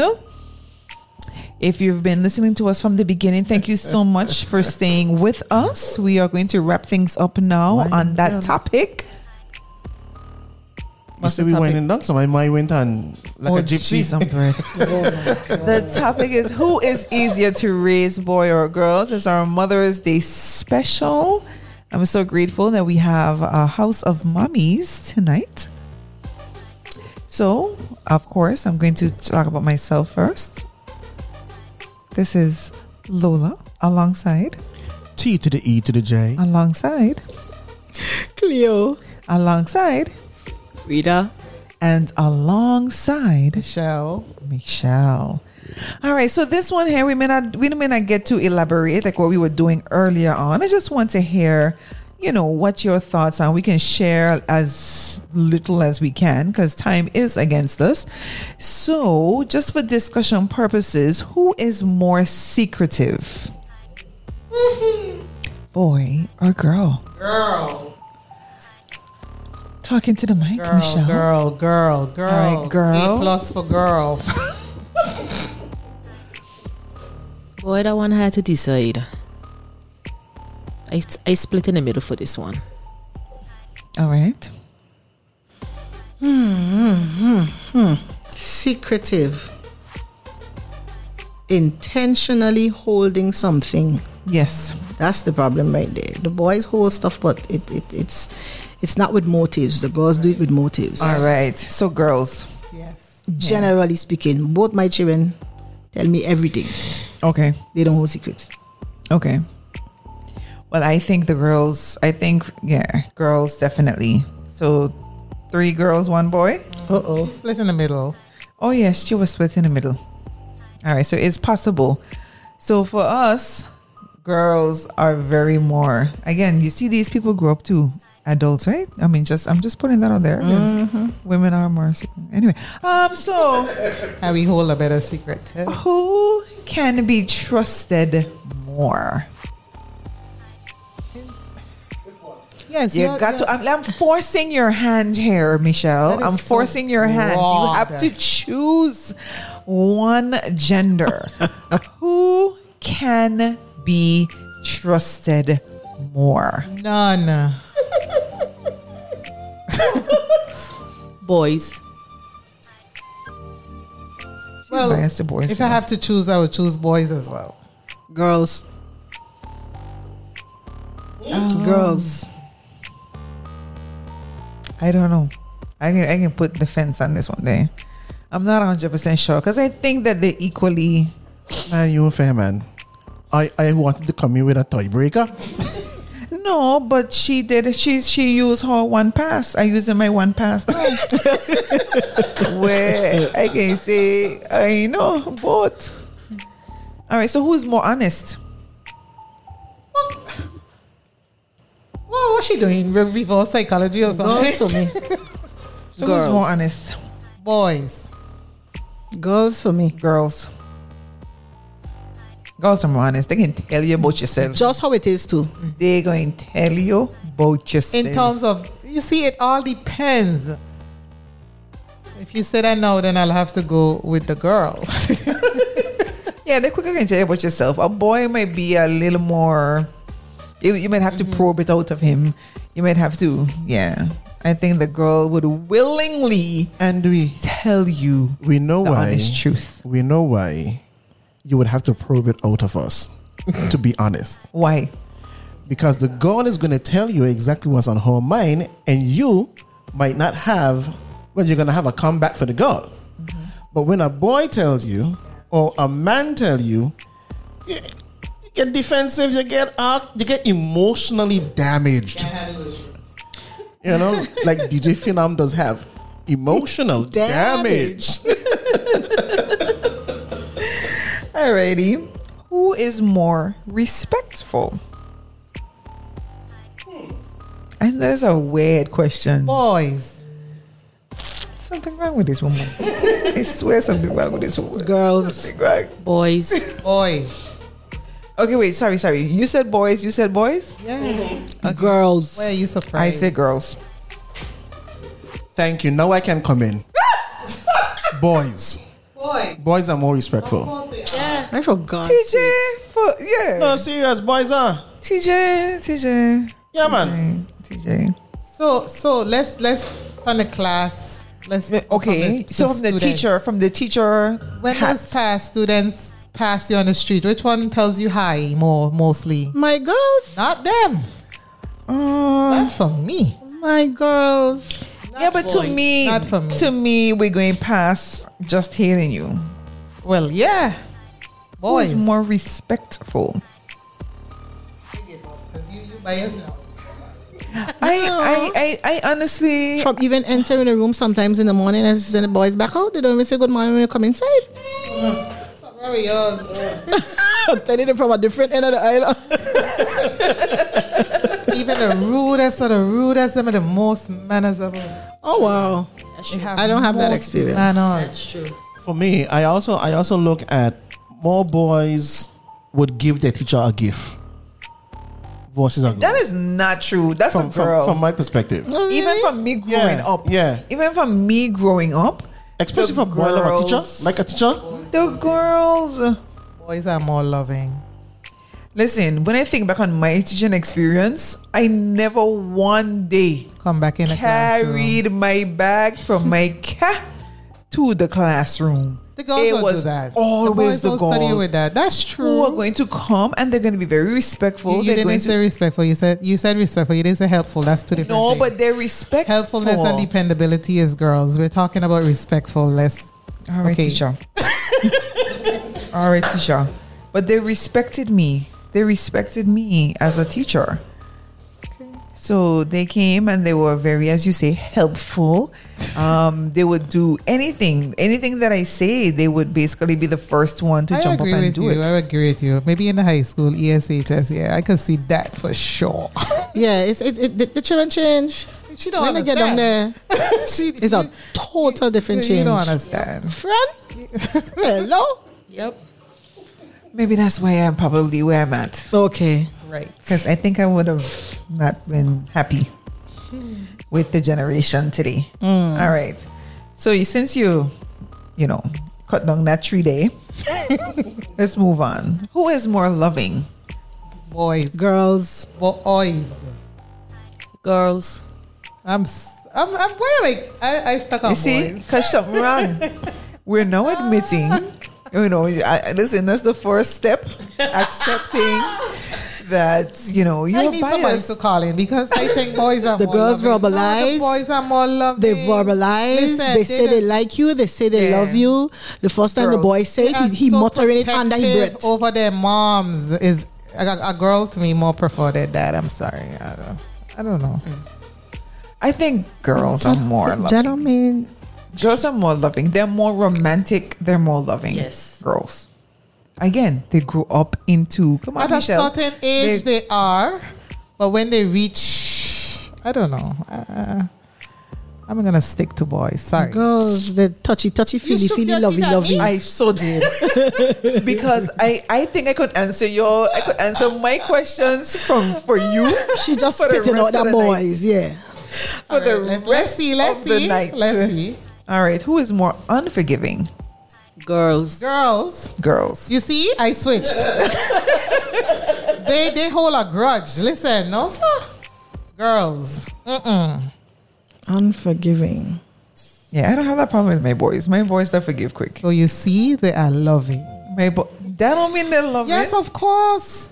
If you've been listening to us from the beginning, thank you so much for staying with us. We are going to wrap things up now on that topic. You see, we winding down, so my mind went on like Oh, a gypsy. I'm bread. the topic is who is easier to raise, boy or girls? It's our Mother's Day special. I'm so grateful that we have a house of mummies tonight. So, of course, I'm going to talk about myself first. This is Lola alongside, T to the E to the J. alongside, Cleo. alongside, Rita. and alongside Michelle. Michelle. All right, so this one here we may not we may not get to elaborate like what we were doing earlier on. I just want to hear, you know, what your thoughts are. We can share as little as we can because time is against us. So, just for discussion purposes, who is more secretive? Mm-hmm. Boy or girl? Girl. Talking to the mic, Girl, Michelle. girl, girl, girl. All right, girl. A plus for girl. Boy, that one had to decide. I, I split in the middle for this one. All right. Secretive. Intentionally holding something. Yes. That's the problem right there. The boys hold stuff, but it, it it's it's not with motives. The girls do it with motives. All right. So, girls. yes. Generally speaking, both my children tell me everything. Okay. They don't hold secrets. Okay. Well, I think the girls, I think, yeah, girls definitely. So, three girls, one boy. Uh oh. Split in the middle. Oh, yes, she was split in the middle. All right, so it's possible. So, for us, girls are very more, again, you see these people grow up to adults, right? I mean, just, I'm just putting that out there. 'cause Women are more, anyway. Um, so, And we hold a better secret too. who can be trusted more? Yes, You you're- got to. I'm, I'm forcing your hand here, Michelle. I'm so forcing your hand. You have to choose one gender. Who can be trusted more? None. Boys. Well, boys, if I have to choose, I would choose boys as well. Girls. Oh. Girls. I don't know. I can I can put defense on this one day. I'm not 100 percent sure because I think that they equally. Man, you fair man. I, I wanted to come in with a tiebreaker. No, but she did. She she used her one pass. I used my one pass now. Where I can say I know both. All right. So who's more honest? Well, what's she doing? Re- Reverse psychology or something? Girls for me. So Girls. who's more honest? Boys. Girls for me. Girls. Girls are more honest. They can tell you about yourself. Just how it is too. They're going to tell you about yourself. In terms of, you see, it all depends. If you say that no, then I'll have to go with the girl. Yeah, they quicker can tell you about yourself. A boy might be a little more. You, you might have to mm-hmm. probe it out of him. You might have to, yeah. I think the girl would willingly And we tell you we know the why. honest truth. We know why you would have to probe it out of us, to be honest. Why? Because the girl is going to tell you exactly what's on her mind, and you might not have, well, you're going to have a comeback for the girl. Mm-hmm. But when a boy tells you, or a man tell you, you, you get defensive, you get arc, you get emotionally damaged. You know, like DJ Phenom does have emotional damage. Alrighty. Who is more respectful? Hmm. I know that's a weird question. Boys. Something wrong with this woman. I swear something wrong with this woman. Girls, Something wrong. boys, Boys. Okay, wait. Sorry, sorry. You said boys. You said boys. Yeah. Mm-hmm. girls. Why are you surprised? I surprised? said girls. Thank you. Now I can come in. Boys. Boy. Boys are more respectful. Yeah. I forgot. TJ, for, yeah. No, serious. Boys are. TJ, TJ, Yeah, man. TJ. So so let's let's find a class. Let's Okay, from so from the students. teacher, from the teacher. When hat. those past students pass you on the street, which one tells you hi more mostly? My girls. Not them. Uh, Not for me. My girls. yeah, but to me, Not for me. to me, we're going past just hating you. Well, yeah. Boys. is more respectful? Because you, you by yourself. I, I, I, I honestly. From even entering the room sometimes in the morning and send the boys back out, they don't even say good morning when you come inside. Where are yours? I'm telling them from a different end of the island. Even the rudest of the rudest, them are the most manners of Oh wow. I don't have that experience. Manners. That's true. For me, I also I also look at more boys would give their teacher a gift versus a girl. That is not true. That's from, a from, girl. from my perspective. Even from me growing Yeah, up. yeah. Even from me growing up. Especially for a boy love a teacher, like a teacher. The girls. Boys are more loving. Listen, when I think back on my teaching experience, I never one day Come back in the classroom. carried my bag from my cat to the classroom. The girls it don't was do that. always the the, boys don't study with that. That's true. who are going to come and they're going to be very respectful. You, you they're didn't going say to respectful. You said you said respectful. You didn't say helpful. That's two different no, things. but they're respectful. helpfulness and dependability is girls. We're talking about respectful. Less. All right, Okay. teacher. All right, teacher. But they respected me. They respected me as a teacher. So they came and they were very, as you say, helpful. Um, they would do anything, anything that I say. They would basically be the first one to I jump up agree and with do you. it. I agree with you. Maybe in the high school ESHS, yeah, I could see that for sure. Yeah, it's it, it the, the children change. She don't when they get down understand. there, she, it's a total different you change. don't understand. Friend, hello. Yep. Maybe that's why I'm probably where I'm at. Okay. Right. Because I think I would have not been happy with the generation today. Mm. All right. So you, since you, you know, cut down that tree day, let's move on. Who is more loving? Boys. Girls. Boys. Girls. I'm, s- I'm, I'm wait, wait. I, I stuck on you see, boys. because something wrong. We're now admitting, you know, I, listen, that's the first step, accepting that, you know, you're need somebody biased. to call in because I think boys are The more girls loving. No, verbalize. the boys are more loving. They verbalize. Listen, they say they don't- like you. They say they Yeah. love you. The first time the Girls. boy say they it, are he, he so muttering it under his protective breath. over their moms. Is a, a girl to me more preferred their dad. I'm sorry. I don't, I don't know. Mm. I think girls are more loving. Gentlemen, Girls are more loving. They're more romantic. They're more loving. Yes. Girls. Again, they grew up into. Come on, At a certain age, They- they, are, but when they reach, I don't know. Uh, I'm gonna stick to boys. Sorry. girls, the touchy, touchy, feely, shook feely, your lovey, lovey. me? I so did because I I think I could answer your I could answer my questions from for you She just for the spitting out rest the the night. boys. Yeah. For the Let's, rest let's see. Let's of the see. night. Let's see. All right, who is more unforgiving? Girls. Girls, Girls. you see, I switched. they they hold a grudge. Listen, no sir. Girls, mm-mm. Unforgiving. Yeah, I don't have that problem with my boys. My boys they forgive quick. So you see, they are loving. My bo- that don't mean they love it. Yes, it. of course.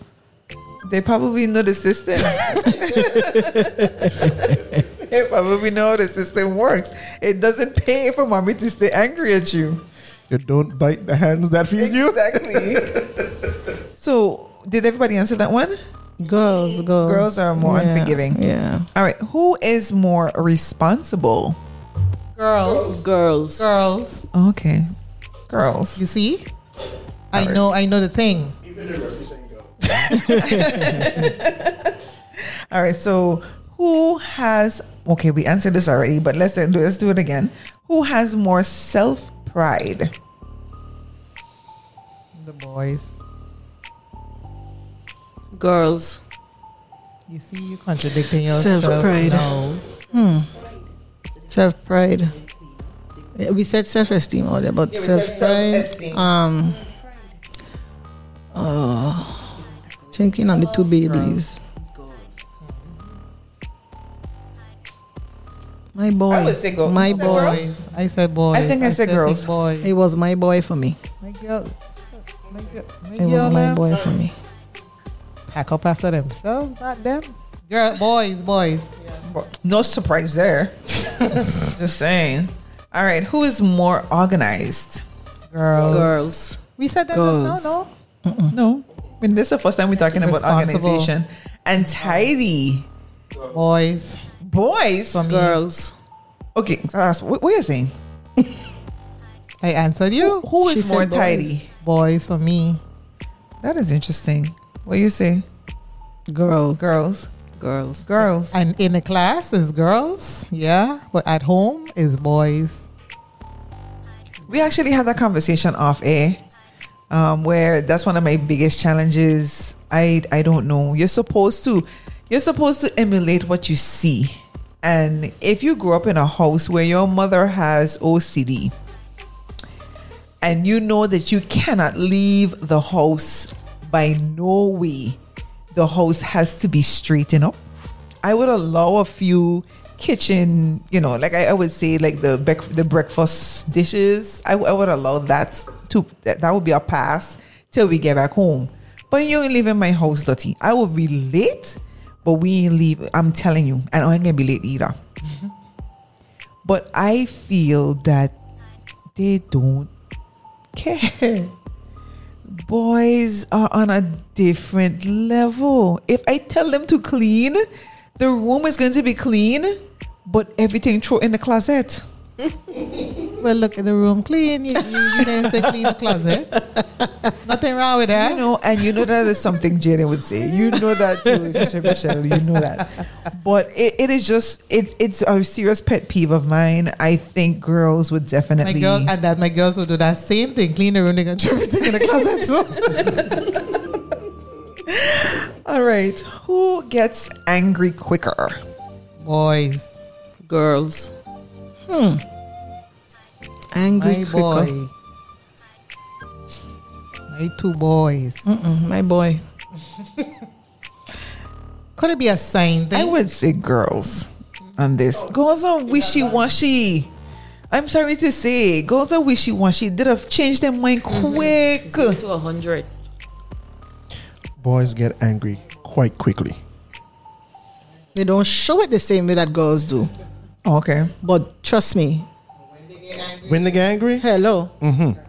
They probably know the system. they probably know how the system works. It doesn't pay for mommy to stay angry at you. You don't bite the hands that feed you. Exactly. so, did everybody answer that one? Girls, girls. Girls are more Yeah, unforgiving. Yeah. All right. Who is more responsible? Girls, Girls. girls. Okay. Girls. You see, I know, I know the thing. All right. So who has? Okay, we answered this already, but let's do let's do it again. Who has more self pride? The boys. Girls. You see, you contradicting yourself. Self-pride. now. Self pride. We said self esteem earlier, but Yeah, self pride. self-esteem. Um. Uh, thinking on the two babies. My boy. I would say go- My you boy. Boys. I said boys. I think I said still girls. boys. It was my boy for me. My girl. My girl. My It was my them boy for me. Pack up after themselves, not them. Girl, boys, boys. No surprise there. Just saying. All right. Who is more organized? Girls. Girls. We said that Girls. just now, no? No. I mean, this is the first time we're talking about organization. And tidy. Boys. Boys. Girls. Okay. so that's- What, what are you saying? I answered you. Who is She more said boys. tidy? Boys for me. That is interesting. What you say? Girl. Girls. Girls. Girls. And in the class is girls, yeah. But at home is boys. We actually had that conversation off air, um, where that's one of my biggest challenges. I I don't know. You're supposed to you're supposed to emulate what you see, and if you grew up in a house where your mother has OCD, and you know that you cannot leave the house by no way, the house has to be straightened up. I would allow a few kitchen, you know, like I, I would say, like the bec- the breakfast dishes. I, w- I would allow that to that, that would be a pass till we get back home. But you ain't leaving my house dirty. I will be late, but we ain't leave. I'm telling you, and I ain't gonna be late either. Mm-hmm. But I feel that they don't care. Boys are on a different level. If I tell them to clean, the room is going to be clean, but everything thrown in the closet. Well, look in the room clean. You, you, you didn't say clean the closet. Nothing wrong with that. You know, and you know that is something Jaden would say. You know that too, Michelle. You know that. But it, it is just it, it's a serious pet peeve of mine. I think girls would definitely my girls and that my girls will do that same thing. Clean the room, they can throw everything in the closet. So. All right, who gets angry quicker? Boys. Girls. Hmm. Angry My quicker. boy. My two boys. Mm-mm, my boy. Could it be a sign I thing? would say girls on this. Girls are wishy washy. I'm sorry to say, girls are wishy washy. Did have changed their mind quick. To a hundred. Boys get angry quite quickly. They don't show it the same way that girls do. Oh, okay. But trust me. When they get angry, Hello. Mm-hmm.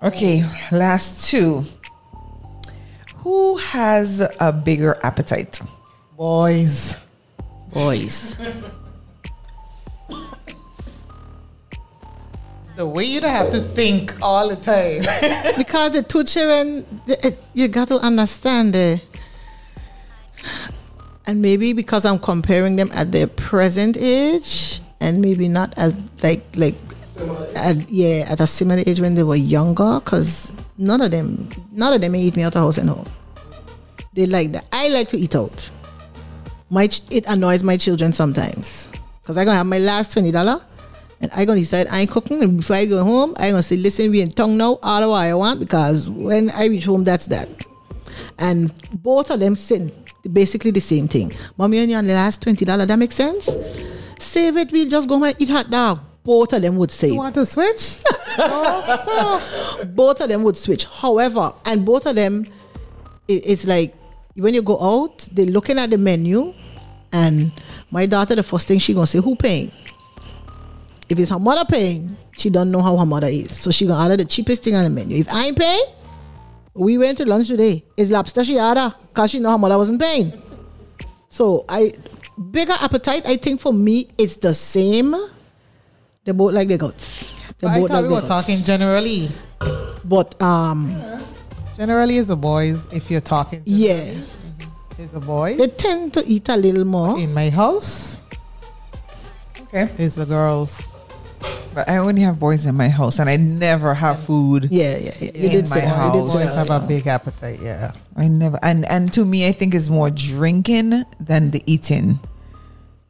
Okay, last two. Who has a bigger appetite? Boys. Boys. The way you don't have to think all the time. because the two children, the- it- you got to understand it. And maybe because I'm comparing them at their present age, and maybe not as like like, at, yeah, at a similar age when they were younger. Because none of them, none of them eat me out of house and home. They like that. I like to eat out. My ch- it annoys my children sometimes because I gonna have my last twenty dollar. And I gonna decide I ain't cooking and before I go home, I gonna say, listen, we in tongue now, all the way I want because when I reach home, that's that. And both of them said basically the same thing. Mommy and you on the last twenty dollar, that makes sense? Save it, we'll just go home and eat hot dog. Both of them would say You want to switch? oh, both of them would switch. However, and both of them, it, it's like when you go out, they're looking at the menu, and my daughter, the first thing she gonna say, "Who paying?" If it's her mother paying, she don't know how her mother is, so she gonna order the cheapest thing on the menu. If I ain't paying, we went to lunch today. It's lobster she order cause she know her mother wasn't paying. So I bigger appetite. I think for me, it's the same. They both like their guts. They I both thought we their were guts. talking generally. But um, Generally, it's the boys. If you're talking, to Yeah. it's the boys. They tend to eat a little more. In my house, Okay. it's the girls. But I only have boys in my house, and I never have food. Yeah, yeah, yeah. You In did my say that. You did say Boys have that. a big appetite. Yeah. I never, and and to me, I think it's more drinking than the eating.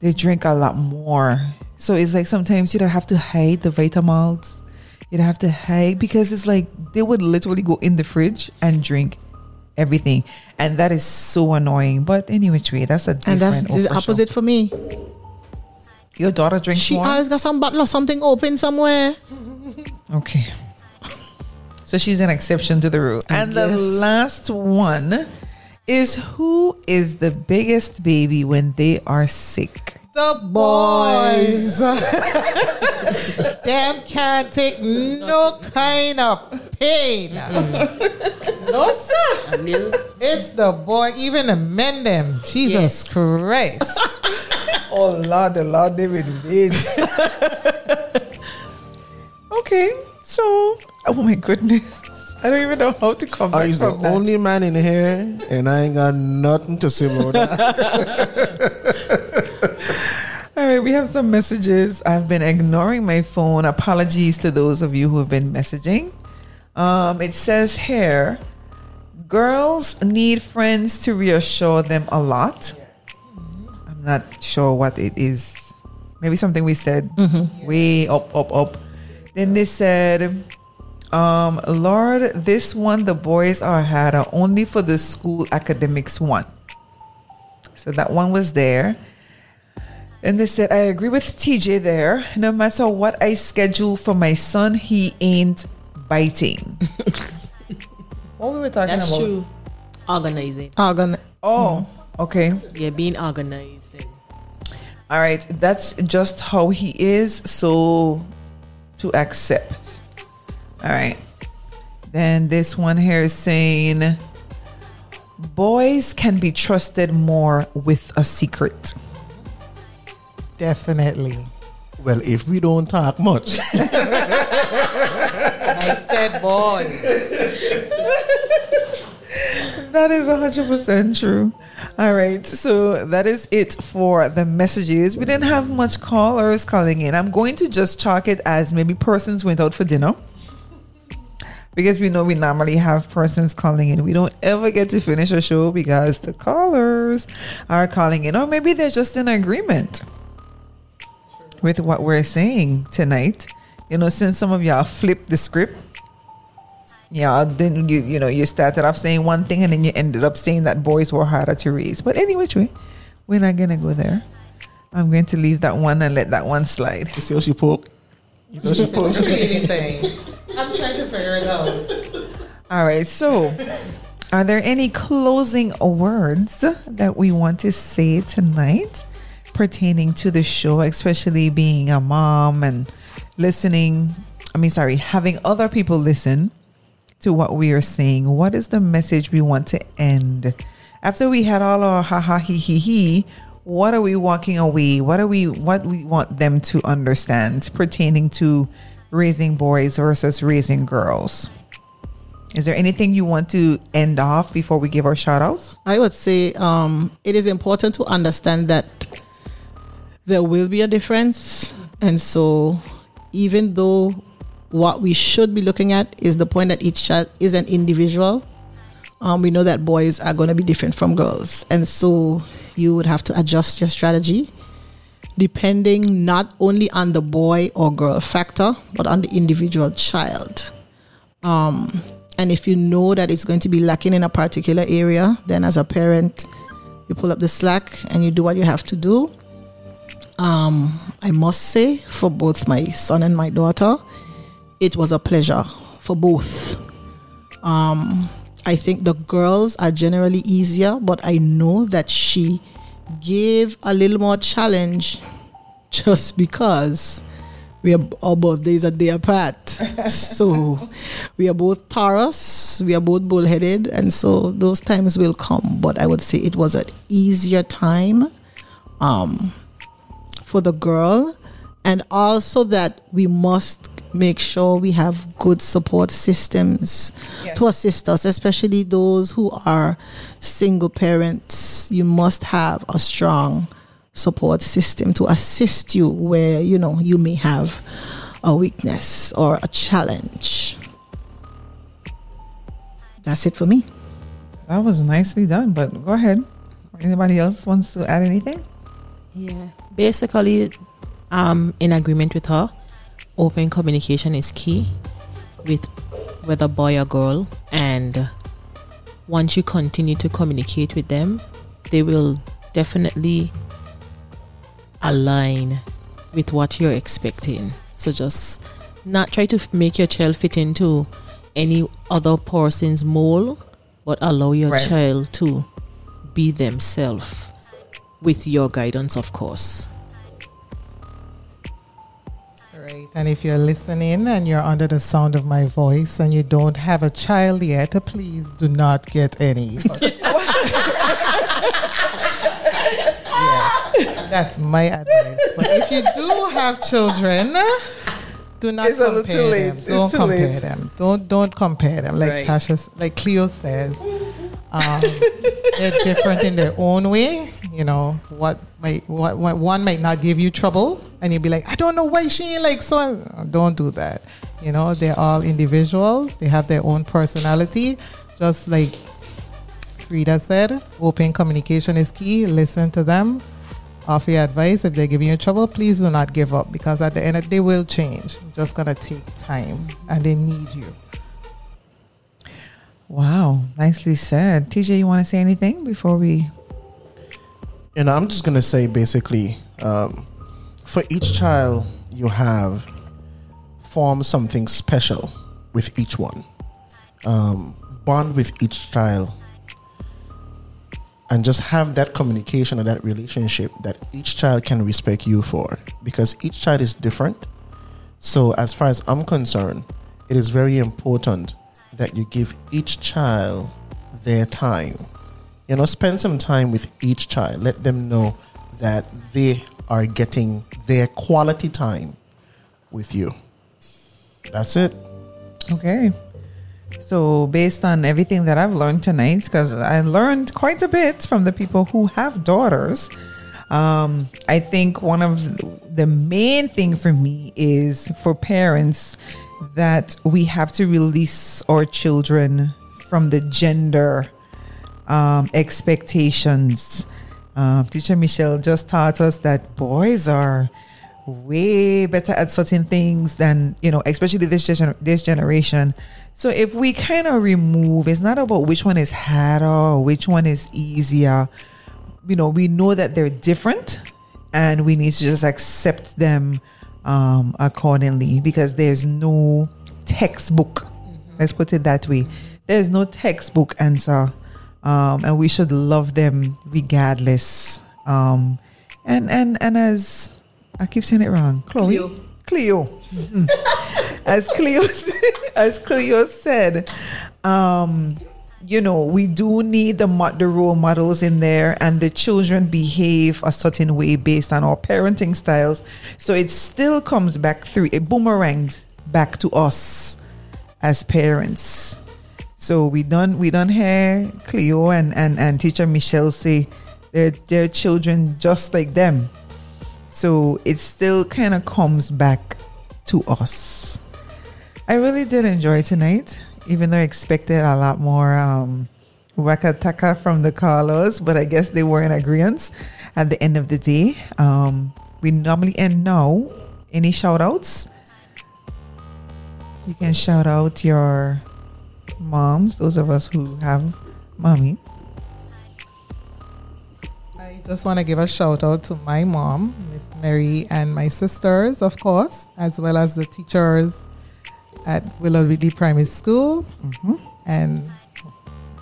They drink a lot more, so it's like sometimes you don't have to hide the Vitamalts. You don't have to hide because it's like they would literally go in the fridge and drink everything, and that is so annoying. But anyway, that's a different. And that's the official. opposite for me. Your daughter drinks She more. always got some bottle or something open somewhere. Okay. So she's an exception to the rule. And the last one is who is the biggest baby when they are sick? The boys. Them can't take no kind of pain. no, sir. It's the boy. Even the men, them. Jesus Christ. Oh Lord, the Lord David Vin. okay, so oh my goodness. I don't even know how to come back I is the that. only man in here, and I ain't got nothing to say about that. We have some messages. I've been ignoring my phone. Apologies to those of you who have been messaging. Um, it says here, girls need friends to reassure them a lot. I'm not sure what it is. Maybe something we said way up, up, up. Then they said, um, Lord, this one the boys are had are only for the school academics one. So that one was there. And they said, I agree with TJ there. No matter what I schedule for my son, he ain't biting. what were we were talking That's about? true. Organizing. Organ- Oh, okay. Yeah, being organized. And All right. That's just how he is. So to accept. All right. Then this one here is saying, boys can be trusted more with a secret. Definitely. well, if we don't talk much, I said boys. That is 100% true. All right. So that is it for the messages. We didn't have much callers calling in. I'm going to just chalk it as maybe persons went out for dinner. Because we know we normally have persons calling in. We don't ever get to finish a show because the callers are calling in. Or maybe they're just in agreement with what we're saying tonight. You know, since some of y'all flipped the script yeah, then you you know you started off saying one thing and then you ended up saying that boys were harder to raise. But anyway, way, we're not gonna go there. I'm going to leave that one and let that one slide. you see how she poke? You see how she What poke? she really saying? I'm trying to figure it out. All right, so are there any closing words that we want to say tonight pertaining to the show, especially being a mom and listening? I mean, sorry, having other people listen to what we are saying. What is the message we want to end? After we had all our ha ha he he he, what are we walking away? What are we what we want them to understand pertaining to raising boys versus raising girls? Is there anything you want to end off before we give our shout outs? I would say um, it is important to understand that there will be a difference. And so, even though what we should be looking at is the point that each child is an individual, um, we know that boys are going to be different from girls. And so, you would have to adjust your strategy depending not only on the boy or girl factor, but on the individual child. Um, and if you know that it's going to be lacking in a particular area, then as a parent, you pull up the slack and you do what you have to do. Um, I must say, for both my son and my daughter, it was a pleasure for both. Um, I think the girls are generally easier, but I know that she gave a little more challenge just because we are our birthdays a day apart. so we are both Taurus, we are both bullheaded, and so those times will come. But I would say it was an easier time um, for the girl, and also that we must make sure we have good support systems Yes. to assist us, especially those who are single parents. You must have a strong support system to assist you where you know you may have a weakness or a challenge. That's it for me. That was nicely done, but go ahead. Anybody else wants to add anything? Yeah. Basically, um, in agreement with her, open communication is key with whether boy or girl. And once you continue to communicate with them, they will definitely align with what you're expecting. So just not try to make your child fit into any other person's mold, but allow your Right. child to be themselves with your guidance, of course. Right. And if you're listening and you're under the sound of my voice and you don't have a child yet, please do not get any. yes, that's my advice. But if you do have children, do not It's a little compare too late. them. Don't too compare late. them. Don't don't compare them. Like Right. Tasha, like Cleo says, um, they're different in their own way. You know what might what, what one might not give you trouble, and you'll be like, I don't know why she ain't like so. Uh, don't do that. You know they're all individuals. They have their own personality. Just like Frida said, open communication is key. Listen to them. Offer your advice. If they're giving you trouble, please do not give up because at the end of the day, will change. It's just gonna take time, and they need you. Wow, nicely said. TJ, you want to say anything before we? Know, I'm just gonna say basically, um, for each child you have, form something special with each one. Um, bond with each child, and just have that communication or that relationship that each child can respect you for, because each child is different. So, as far as I'm concerned, it is very important that you give each child their time. You know spend some time with each child. Let them know that they are getting their quality time with you. That's it. Okay. So, based on everything that I've learned tonight, because I learned quite a bit from the people who have daughters, um, I think one of the main thing for me is for parents that we have to release our children from the gender um, expectations. Um, Teacher Michelle just taught us that boys are way better at certain things than you know, especially this gener- this generation. So if we kind of remove, it's not about which one is harder or which one is easier. You know, we know that they're different, and we need to just accept them um, accordingly because there's no textbook. Let's put it that way. There's no textbook answer, um, and we should love them regardless. Um, and and and as I keep saying it wrong, Chloe, Cleo. Cleo, as Cleo as Cleo said, um, you know, we do need the the role models in there, and the children behave a certain way based on our parenting styles. So it still comes back through it boomerangs back to us as parents. So we don't we done hear Cleo and, and, and teacher Michelle say they're they're children just like them. So it still kind of comes back to us. I really did enjoy tonight, even though I expected a lot more um, wakataka from the Carlos, but I guess they were in agreement at the end of the day. Um, we normally end now. Any shout outs? You can shout out your moms, those of us who have mommies. I just want to give a shout out to my mom, Miss Mary, and my sisters, of course, as well as the teachers at Willow Ridley Primary School mm-hmm. and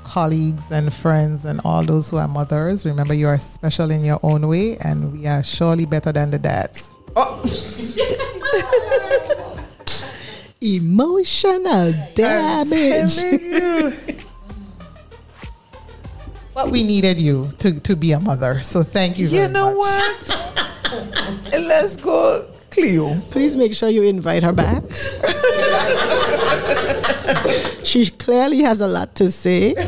colleagues and friends and all those who are mothers. Remember, you are special in your own way, and we are surely better than the dads. Oh. Emotional damage. But we needed you to, to be a mother, so thank you. You very know much. what? Let's go. Cleo. Please make sure you invite her back. she clearly has a lot to say.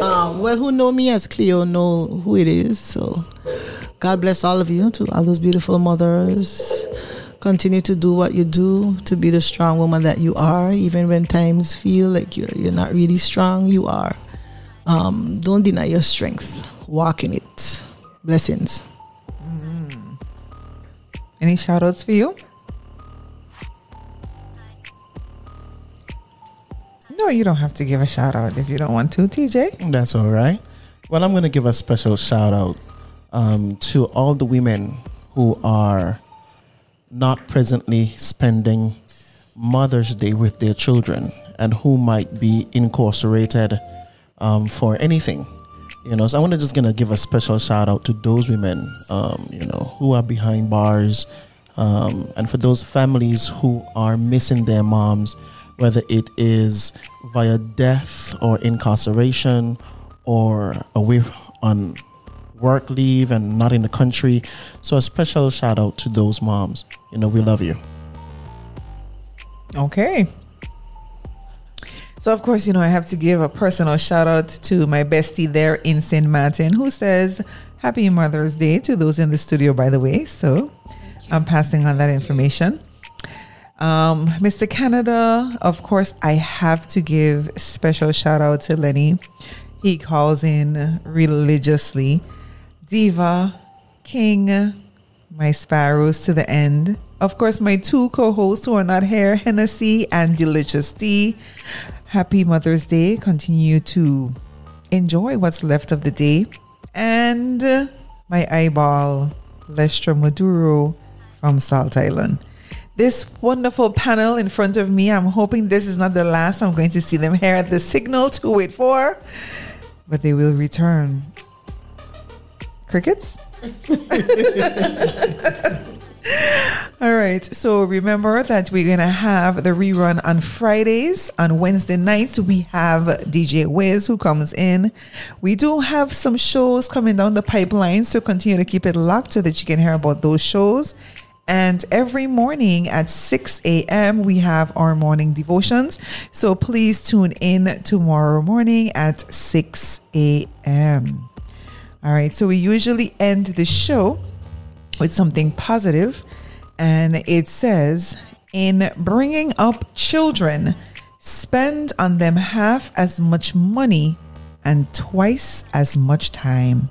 Um, well, who know me as Cleo know who it is. So, God bless all of you, to all those beautiful mothers. Continue to do what you do to be the strong woman that you are, even when times feel like you're you're not really strong. You are. Um, don't deny your strength. Walk in it. Blessings. Any shout outs for you? No, you don't have to give a shout out if you don't want to, TJ. That's all right. Well, I'm going to give a special shout out um, to all the women who are not presently spending Mother's Day with their children and who might be incarcerated um, for anything. You know, so I'm just gonna give a special shout out to those women, um, you know, who are behind bars, um, and for those families who are missing their moms, whether it is via death or incarceration or away on work leave and not in the country. So a special shout out to those moms. You know, we love you. Okay. So, of course, you know, I have to give a personal shout out to my bestie there in St. Martin who says, Happy Mother's Day to those in the studio, by the way. So, I'm passing on that information. Um, Mr. Canada, of course, I have to give special shout out to Lenny. He calls in religiously. Diva, King, my sparrows to the end. Of course, my two co-hosts who are not here, Hennessy and Delicious Tea. Happy Mother's Day. Continue to enjoy what's left of the day. And my eyeball, Lestra Maduro from Salt Island. This wonderful panel in front of me, I'm hoping this is not the last I'm going to see them here at the signal 284, but they will return. Crickets? All right. So remember that we're going to have the rerun on Fridays. On Wednesday nights, we have DJ Wiz who comes in. We do have some shows coming down the pipeline. So continue to keep it locked so that you can hear about those shows. And every morning at 6 a.m., we have our morning devotions. So please tune in tomorrow morning at 6 a.m. All right. So we usually end the show with something positive, and it says, "In bringing up children, spend on them half as much money and twice as much time."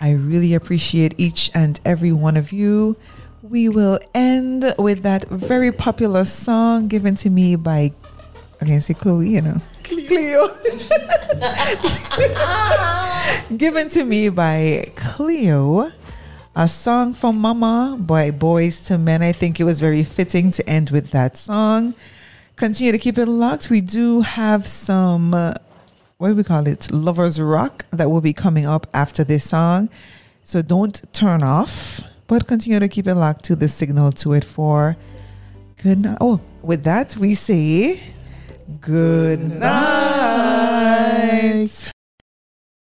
I really appreciate each and every one of you. We will end with that very popular song given to me by, I can say Chloe, you know, Cleo. given to me by Cleo. A song from Mama by Boyz II Men. I think it was very fitting to end with that song. Continue to keep it locked. We do have some, uh, what do we call it? Lovers Rock that will be coming up after this song. So don't turn off, but continue to keep it locked to the signal to it for good night. Oh, with that, we say good night.